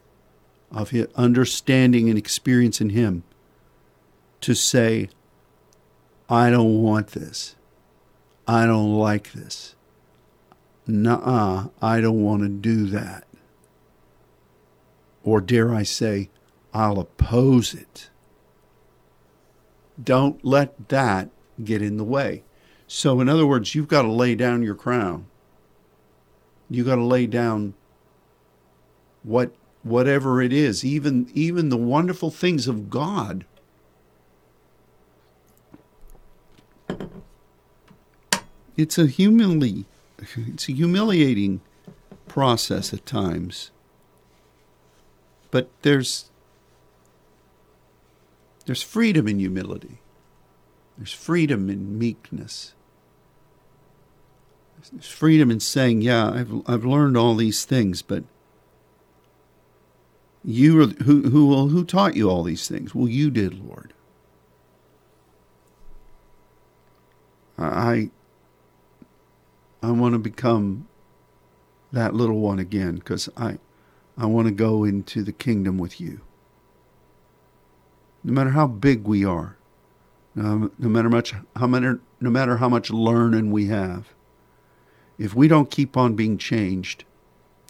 of his understanding and experience in Him to say, I don't want this. I don't like this. Nuh I don't want to do that. Or dare I say, I'll oppose it. Don't let that get in the way. So, in other words, you've got to lay down your crown. You've got to lay down what whatever it is, even even the wonderful things of God. It's a humili- it's a humiliating process at times. But there's there's freedom in humility. There's freedom in meekness. Freedom in saying, "Yeah, I've I've learned all these things, but you who who who taught you all these things? Well, you did, Lord. I I want to become that little one again because I I want to go into the kingdom with you. No matter how big we are, no, no matter much how many, no matter how much learning we have, if we don't keep on being changed,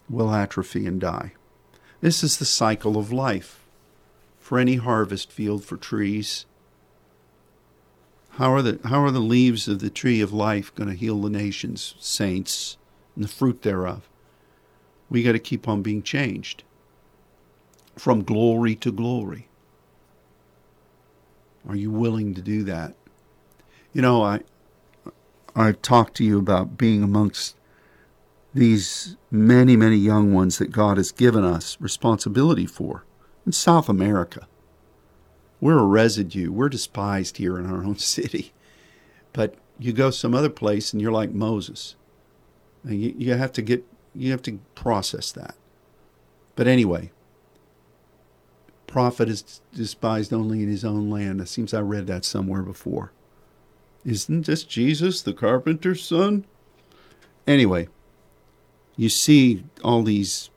we'll atrophy and die. This is the cycle of life for any harvest field for trees. How are the, how are the leaves of the tree of life going to heal the nations, saints, and the fruit thereof? We got to keep on being changed from glory to glory. Are you willing to do that? You know, I I've talked to you about being amongst these many, many young ones that God has given us responsibility for in South America. We're a residue. We're despised here in our own city. But you go some other place and you're like Moses. And you, you have to get you have to process that. But anyway, prophet is despised only in his own land. It seems I read that somewhere before. Isn't this Jesus, the carpenter's son? Anyway, you see all these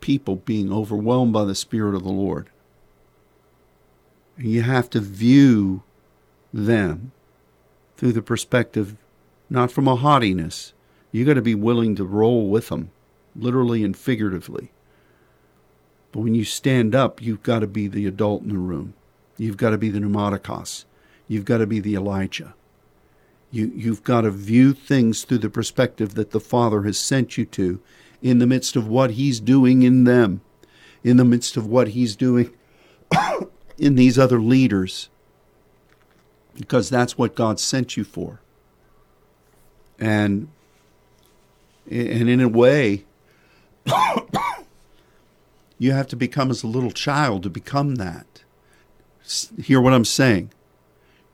people being overwhelmed by the Spirit of the Lord. You have to view them through the perspective not from a haughtiness. You got to be willing to roll with them, literally and figuratively. But when you stand up, you've got to be the adult in the room. You've got to be the pneumatikos. You've got to be the Elijah. You, you've got to view things through the perspective that the Father has sent you to in the midst of what He's doing in them, in the midst of what He's doing in these other leaders, because that's what God sent you for. And, and in a way, you have to become as a little child to become that. Hear what I'm saying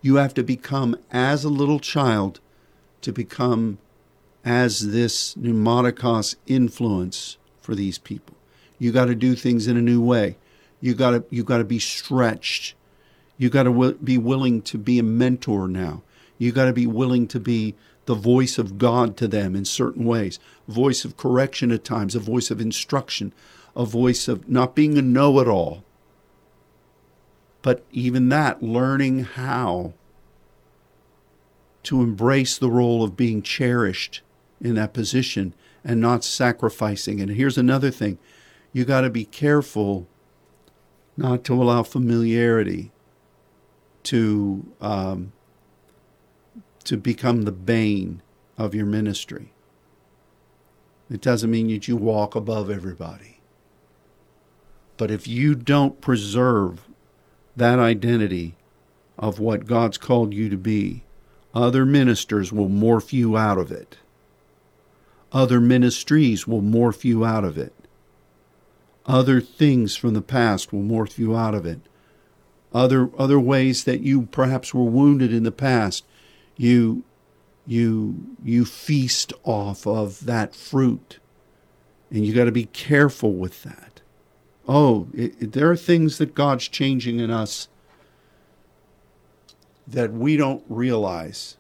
you have to become as a little child to become as this pneumatikos influence for these people. You got to do things in a new way. You got to you got to be stretched. You got to w- be willing to be a mentor now. You got to be willing to be the voice of God to them in certain ways. Voice of correction at times, a voice of instruction, a voice of not being a know-it-all, but even that, learning how to embrace the role of being cherished in that position and not sacrificing. And here's another thing you got to be careful not to allow familiarity to um, to become the bane of your ministry. It doesn't mean that you walk above everybody. But if you don't preserve that identity of what God's called you to be, other ministers will morph you out of it. Other ministries will morph you out of it. Other things from the past will morph you out of it. Other other ways that you perhaps were wounded in the past, you you you feast off of that fruit. And you got to be careful with that. Oh, it, it, there are things that God's changing in us that we don't realize.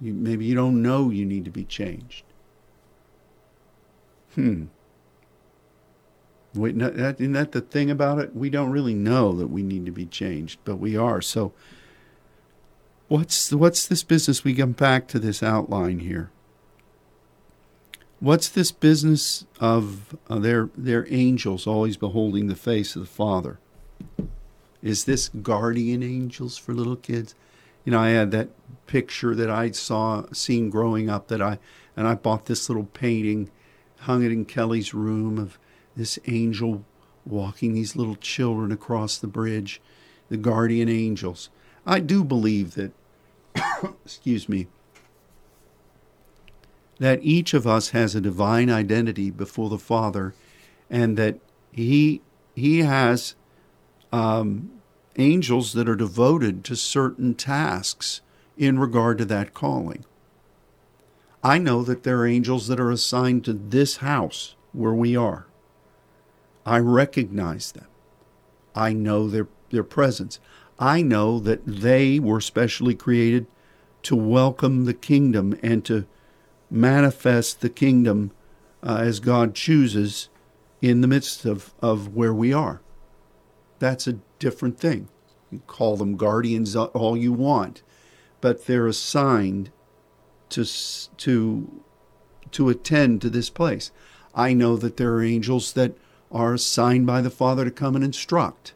You, maybe you don't know you need to be changed. Hmm. Wait, isn't that the thing about it? We don't really know that we need to be changed, but we are. So, what's what's this business? We come back to this outline here. What's this business of uh, their their angels always beholding the face of the Father? Is this guardian angels for little kids? You know, I had that picture that I saw seen growing up that I and I bought this little painting, hung it in Kelly's room of this angel walking these little children across the bridge, the guardian angels. I do believe that, excuse me, that each of us has a divine identity before the Father, and that He He has um, angels that are devoted to certain tasks in regard to that calling. I know that there are angels that are assigned to this house where we are. I recognize them. I know their, their presence. I know that they were specially created to welcome the kingdom and to manifest the kingdom uh, as God chooses in the midst of, of where we are. That's a different thing. You call them guardians all you want, but they're assigned to, to, to attend to this place. I know that there are angels that are assigned by the Father to come and instruct.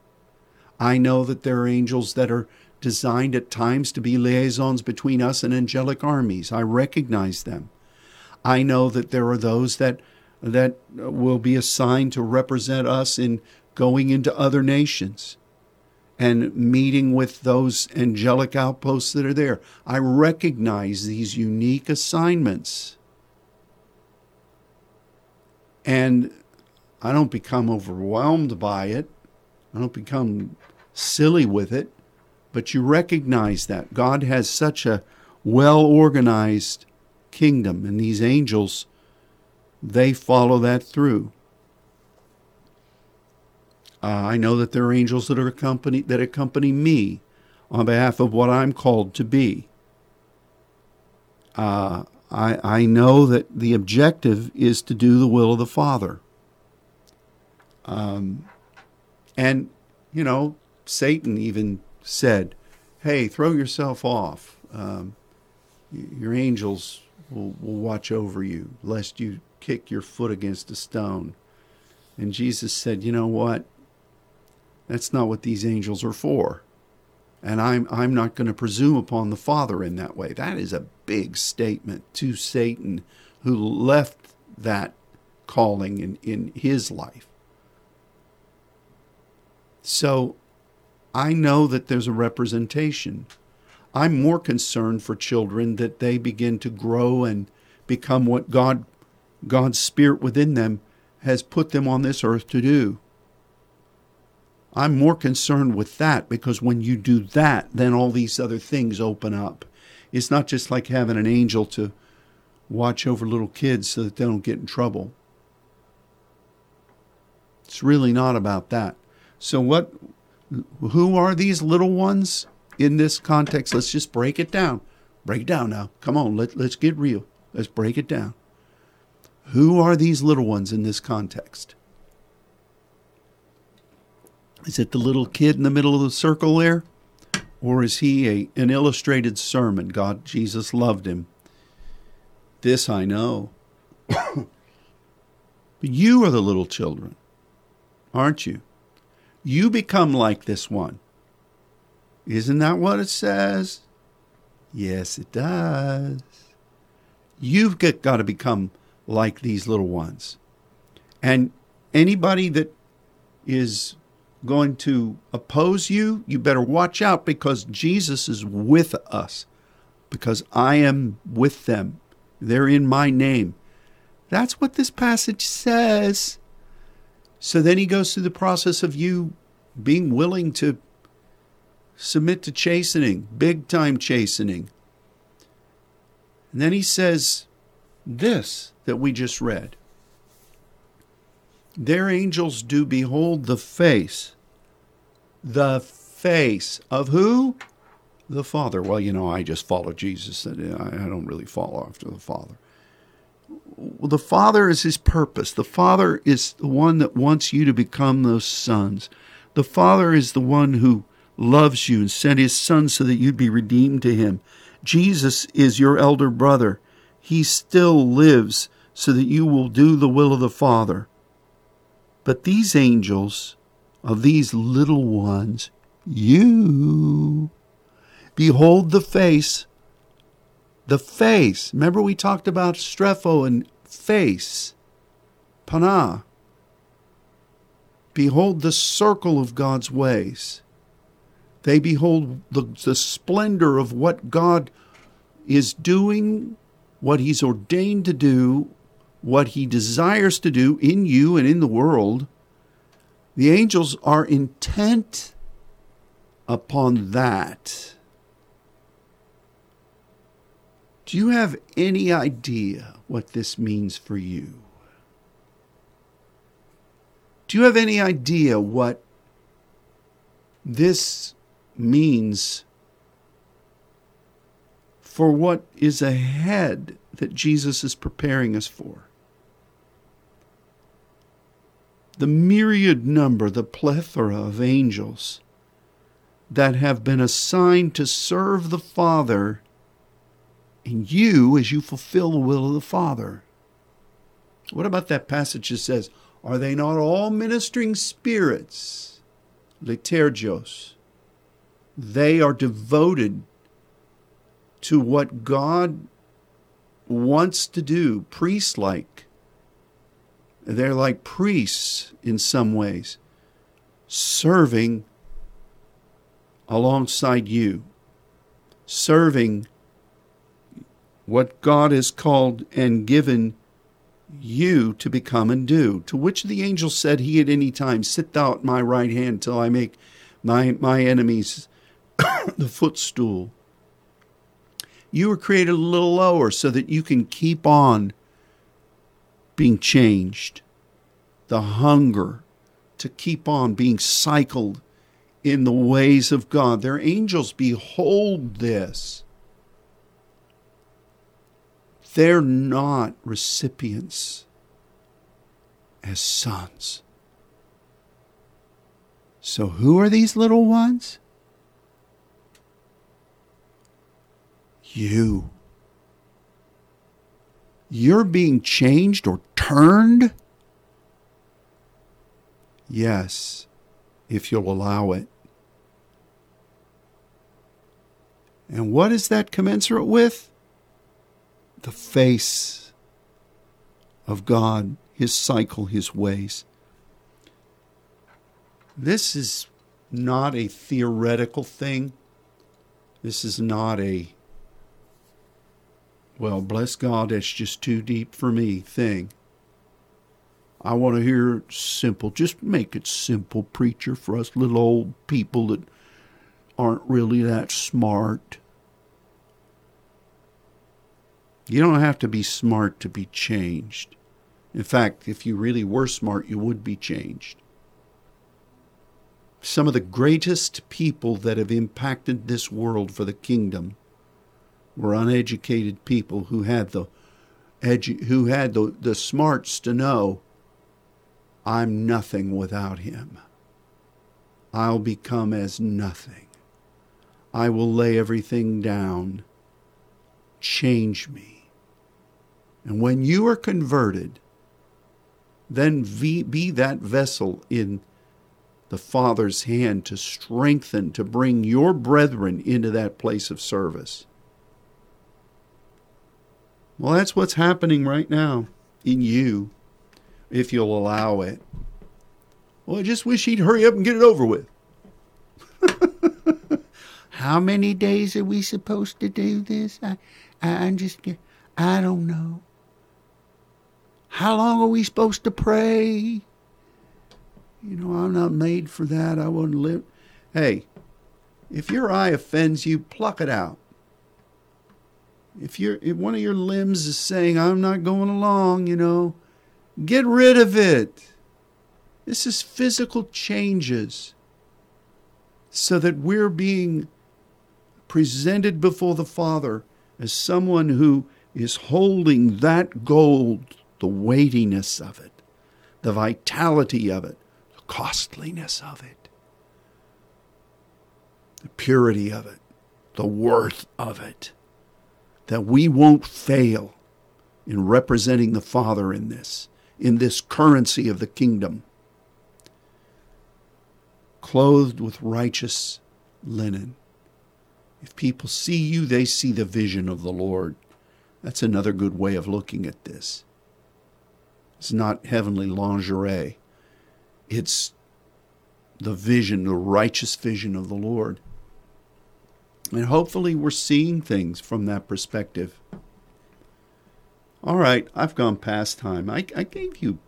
I know that there are angels that are designed at times to be liaisons between us and angelic armies. I recognize them. I know that there are those that that will be assigned to represent us in going into other nations and meeting with those angelic outposts that are there. I recognize these unique assignments. And I don't become overwhelmed by it. I don't become silly with it. But you recognize that God has such a well organized kingdom, and these angels, they follow that through. Uh, I know that there are angels that are accompany that accompany me on behalf of what I'm called to be. Uh, I, I know that the objective is to do the will of the Father. Um, and, you know, Satan even said, hey, throw yourself off. Um, your angels will, will watch over you, lest you kick your foot against a stone. And Jesus said, you know what? That's not what these angels are for. And I'm, I'm not going to presume upon the Father in that way. That is a big statement to Satan, who left that calling in, in his life. So I know that there's a representation. I'm more concerned for children that they begin to grow and become what God God's spirit within them has put them on this earth to do. I'm more concerned with that because when you do that, then all these other things open up. It's not just like having an angel to watch over little kids so that they don't get in trouble. It's really not about that. So what who are these little ones in this context? Let's just break it down. Break it down now. Come on, let, let's get real. Let's break it down. Who are these little ones in this context? Is it the little kid in the middle of the circle there? Or is he a, an illustrated sermon? God, Jesus loved him. This I know. but you are the little children, aren't you? you become like this one. Isn't that what it says? Yes, it does. You've got, to become like these little ones. And anybody that is going to oppose you, you better watch out because Jesus is with us, because I am with them. They're in my name. That's what this passage says. So then he goes through the process of you being willing to submit to chastening, big time chastening. And then he says this that we just read Their angels do behold the face, the face of who? The Father. Well, you know, I just follow Jesus. And I don't really follow after the Father. The Father is his purpose. The Father is the one that wants you to become those sons. The Father is the one who loves you and sent his Son so that you'd be redeemed to him. Jesus is your elder brother. He still lives so that you will do the will of the Father. But these angels of these little ones, you behold the face, the face. Remember, we talked about strepho and face, pana. Behold the circle of God's ways. They behold the, the splendor of what God is doing, what He's ordained to do, what He desires to do in you and in the world. The angels are intent upon that. Do you have any idea what this means for you? Do you have any idea what this means for what is ahead that Jesus is preparing us for. The myriad number, the plethora of angels that have been assigned to serve the Father and you as you fulfill the will of the Father. What about that passage that says, Are they not all ministering spirits? Liturgios they are devoted to what God wants to do, priest like. They're like priests in some ways, serving alongside you, serving what God has called and given you to become and do. To which the angel said, He at any time, Sit thou at my right hand till I make my, my enemies the footstool. You were created a little lower so that you can keep on being changed. The hunger to keep on being cycled in the ways of God. Their angels behold this. They're not recipients as sons. So, who are these little ones? You. You're being changed or turned? Yes, if you'll allow it. And what is that commensurate with? The face of God, His cycle, His ways. This is not a theoretical thing. This is not a well, bless God, that's just too deep for me thing. I want to hear simple. Just make it simple, preacher, for us little old people that aren't really that smart. You don't have to be smart to be changed. In fact, if you really were smart, you would be changed. Some of the greatest people that have impacted this world for the kingdom were uneducated people who had the edu- who had the, the smarts to know I'm nothing without him. I'll become as nothing. I will lay everything down. Change me. And when you are converted, then be that vessel in the Father's hand to strengthen, to bring your brethren into that place of service. Well, that's what's happening right now in you, if you'll allow it. Well, I just wish he'd hurry up and get it over with. How many days are we supposed to do this? I, I, I'm just, I don't know. How long are we supposed to pray? You know, I'm not made for that. I wouldn't live. Hey, if your eye offends you, pluck it out. If you're if one of your limbs is saying, I'm not going along, you know, get rid of it. This is physical changes so that we're being presented before the Father as someone who is holding that gold, the weightiness of it, the vitality of it, the costliness of it, the purity of it, the worth of it, that we won't fail in representing the Father in this, in this currency of the kingdom clothed with righteous linen. If people see you, they see the vision of the Lord. That's another good way of looking at this. It's not heavenly lingerie, it's the vision, the righteous vision of the Lord. And hopefully, we're seeing things from that perspective. All right, I've gone past time. I, I gave you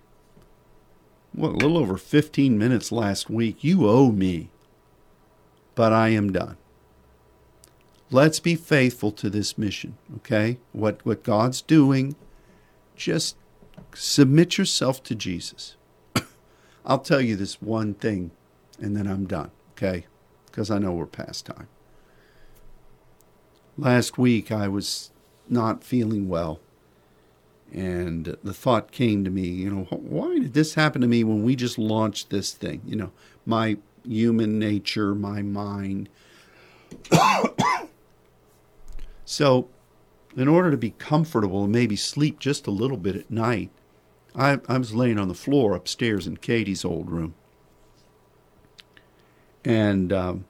what, a little over 15 minutes last week. You owe me. But I am done. Let's be faithful to this mission, okay? What, what God's doing, just submit yourself to Jesus. I'll tell you this one thing, and then I'm done, okay? Because I know we're past time. Last week, I was not feeling well and the thought came to me, you know, why did this happen to me when we just launched this thing? You know, my human nature, my mind. so, in order to be comfortable and maybe sleep just a little bit at night, I, I was laying on the floor upstairs in Katie's old room. And um,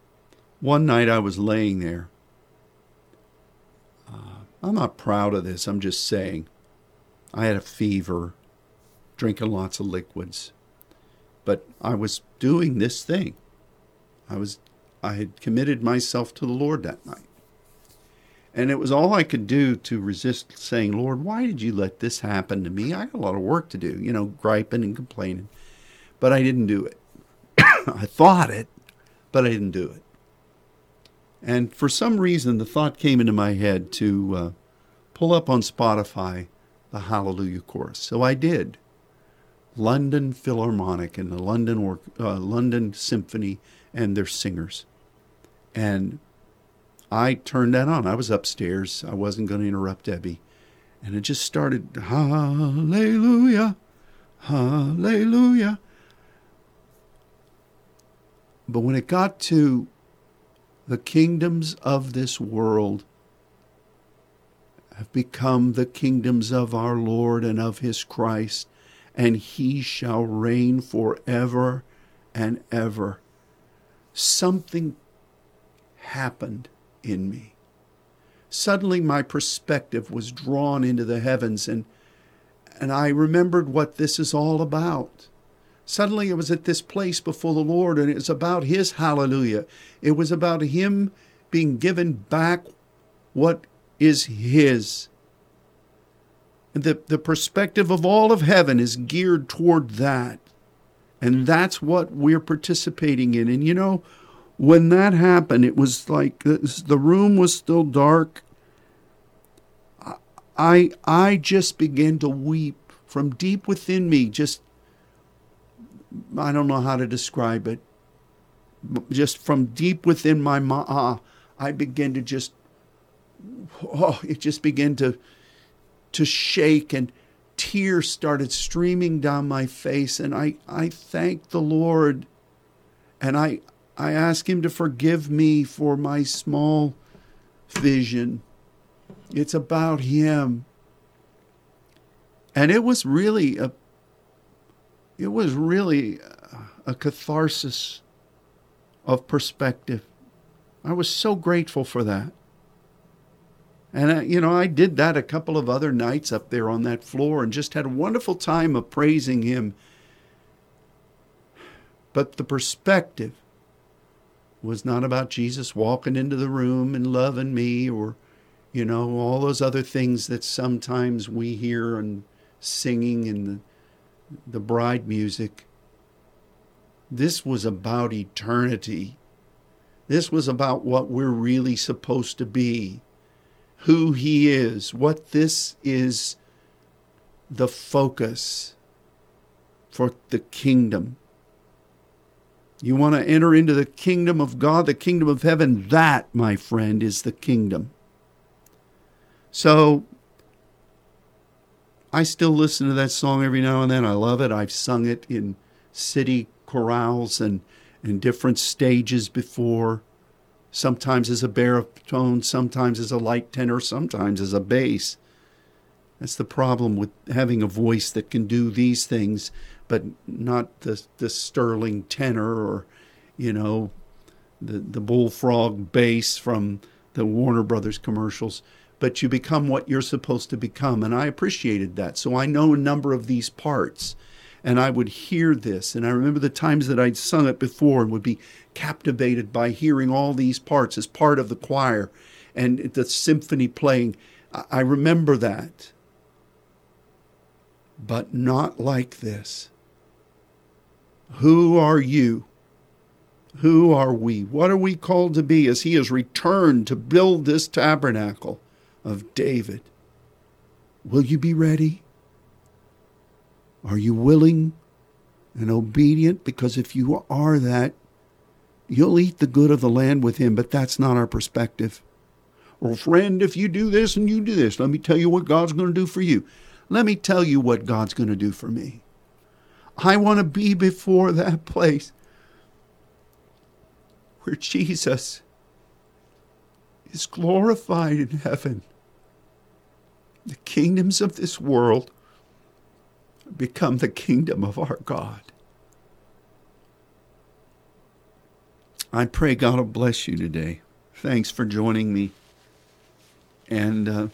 one night I was laying there. Uh, I'm not proud of this, I'm just saying. I had a fever, drinking lots of liquids. But I was doing this thing. I was I had committed myself to the Lord that night. And it was all I could do to resist saying, Lord, why did you let this happen to me? I got a lot of work to do, you know, griping and complaining. But I didn't do it. I thought it, but I didn't do it. And for some reason, the thought came into my head to uh, pull up on Spotify the Hallelujah Chorus. So I did. London Philharmonic and the London or, uh, London Symphony and their singers. And I turned that on. I was upstairs. I wasn't going to interrupt Debbie. And it just started, Hallelujah, Hallelujah. But when it got to the kingdoms of this world, have become the kingdoms of our Lord and of his Christ, and he shall reign forever and ever. Something happened in me. Suddenly, my perspective was drawn into the heavens, and, and I remembered what this is all about. Suddenly, it was at this place before the Lord, and it was about His hallelujah. It was about Him being given back what is His. And the, the perspective of all of heaven is geared toward that. And that's what we're participating in. And you know, when that happened, it was like the room was still dark. I, I just began to weep from deep within me. Just, I don't know how to describe it. Just from deep within my mind, uh, I began to just oh, it just began to to shake and tears started streaming down my face and I, I thanked the Lord and I I asked him to forgive me for my small vision. It's about him. And it was really a it was really a catharsis of perspective. I was so grateful for that. And, I, you know, I did that a couple of other nights up there on that floor and just had a wonderful time of praising Him. But the perspective was not about Jesus walking into the room and loving me or, you know, all those other things that sometimes we hear and singing and the, bride music. This was about eternity. This was about what we're really supposed to be, who He is, what this is the focus for the kingdom. You want to enter into the kingdom of God, the kingdom of heaven. That, my friend, is the kingdom. So, I still listen to that song every now and then. I love it. I've sung it in city chorales and in different stages before. Sometimes as a baritone, sometimes as a light tenor, sometimes as a bass. That's the problem with having a voice that can do these things, but not the, the sterling tenor or, you know, the, the bullfrog bass from the Warner Brothers commercials. But you become what you're supposed to become. And I appreciated that. So I know a number of these parts. And I would hear this. And I remember the times that I'd sung it before and would be captivated by hearing all these parts as part of the choir and the symphony playing. I remember that but not like this. Who are you? Who are we? What are we called to be as he has returned to build this tabernacle of David? Will you be ready? Are you willing and obedient? Because if you are that, you'll eat the good of the land with him, but that's not our perspective. Or, friend, if you do this and you do this, let me tell you what God's going to do for you. Let me tell you what God's going to do for me. I want to be before that place where Jesus is glorified in heaven. The kingdoms of this world become the kingdom of our God. I pray God will bless you today. Thanks for joining me. And uh,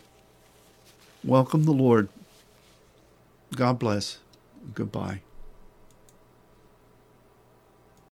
welcome the Lord God bless. Goodbye.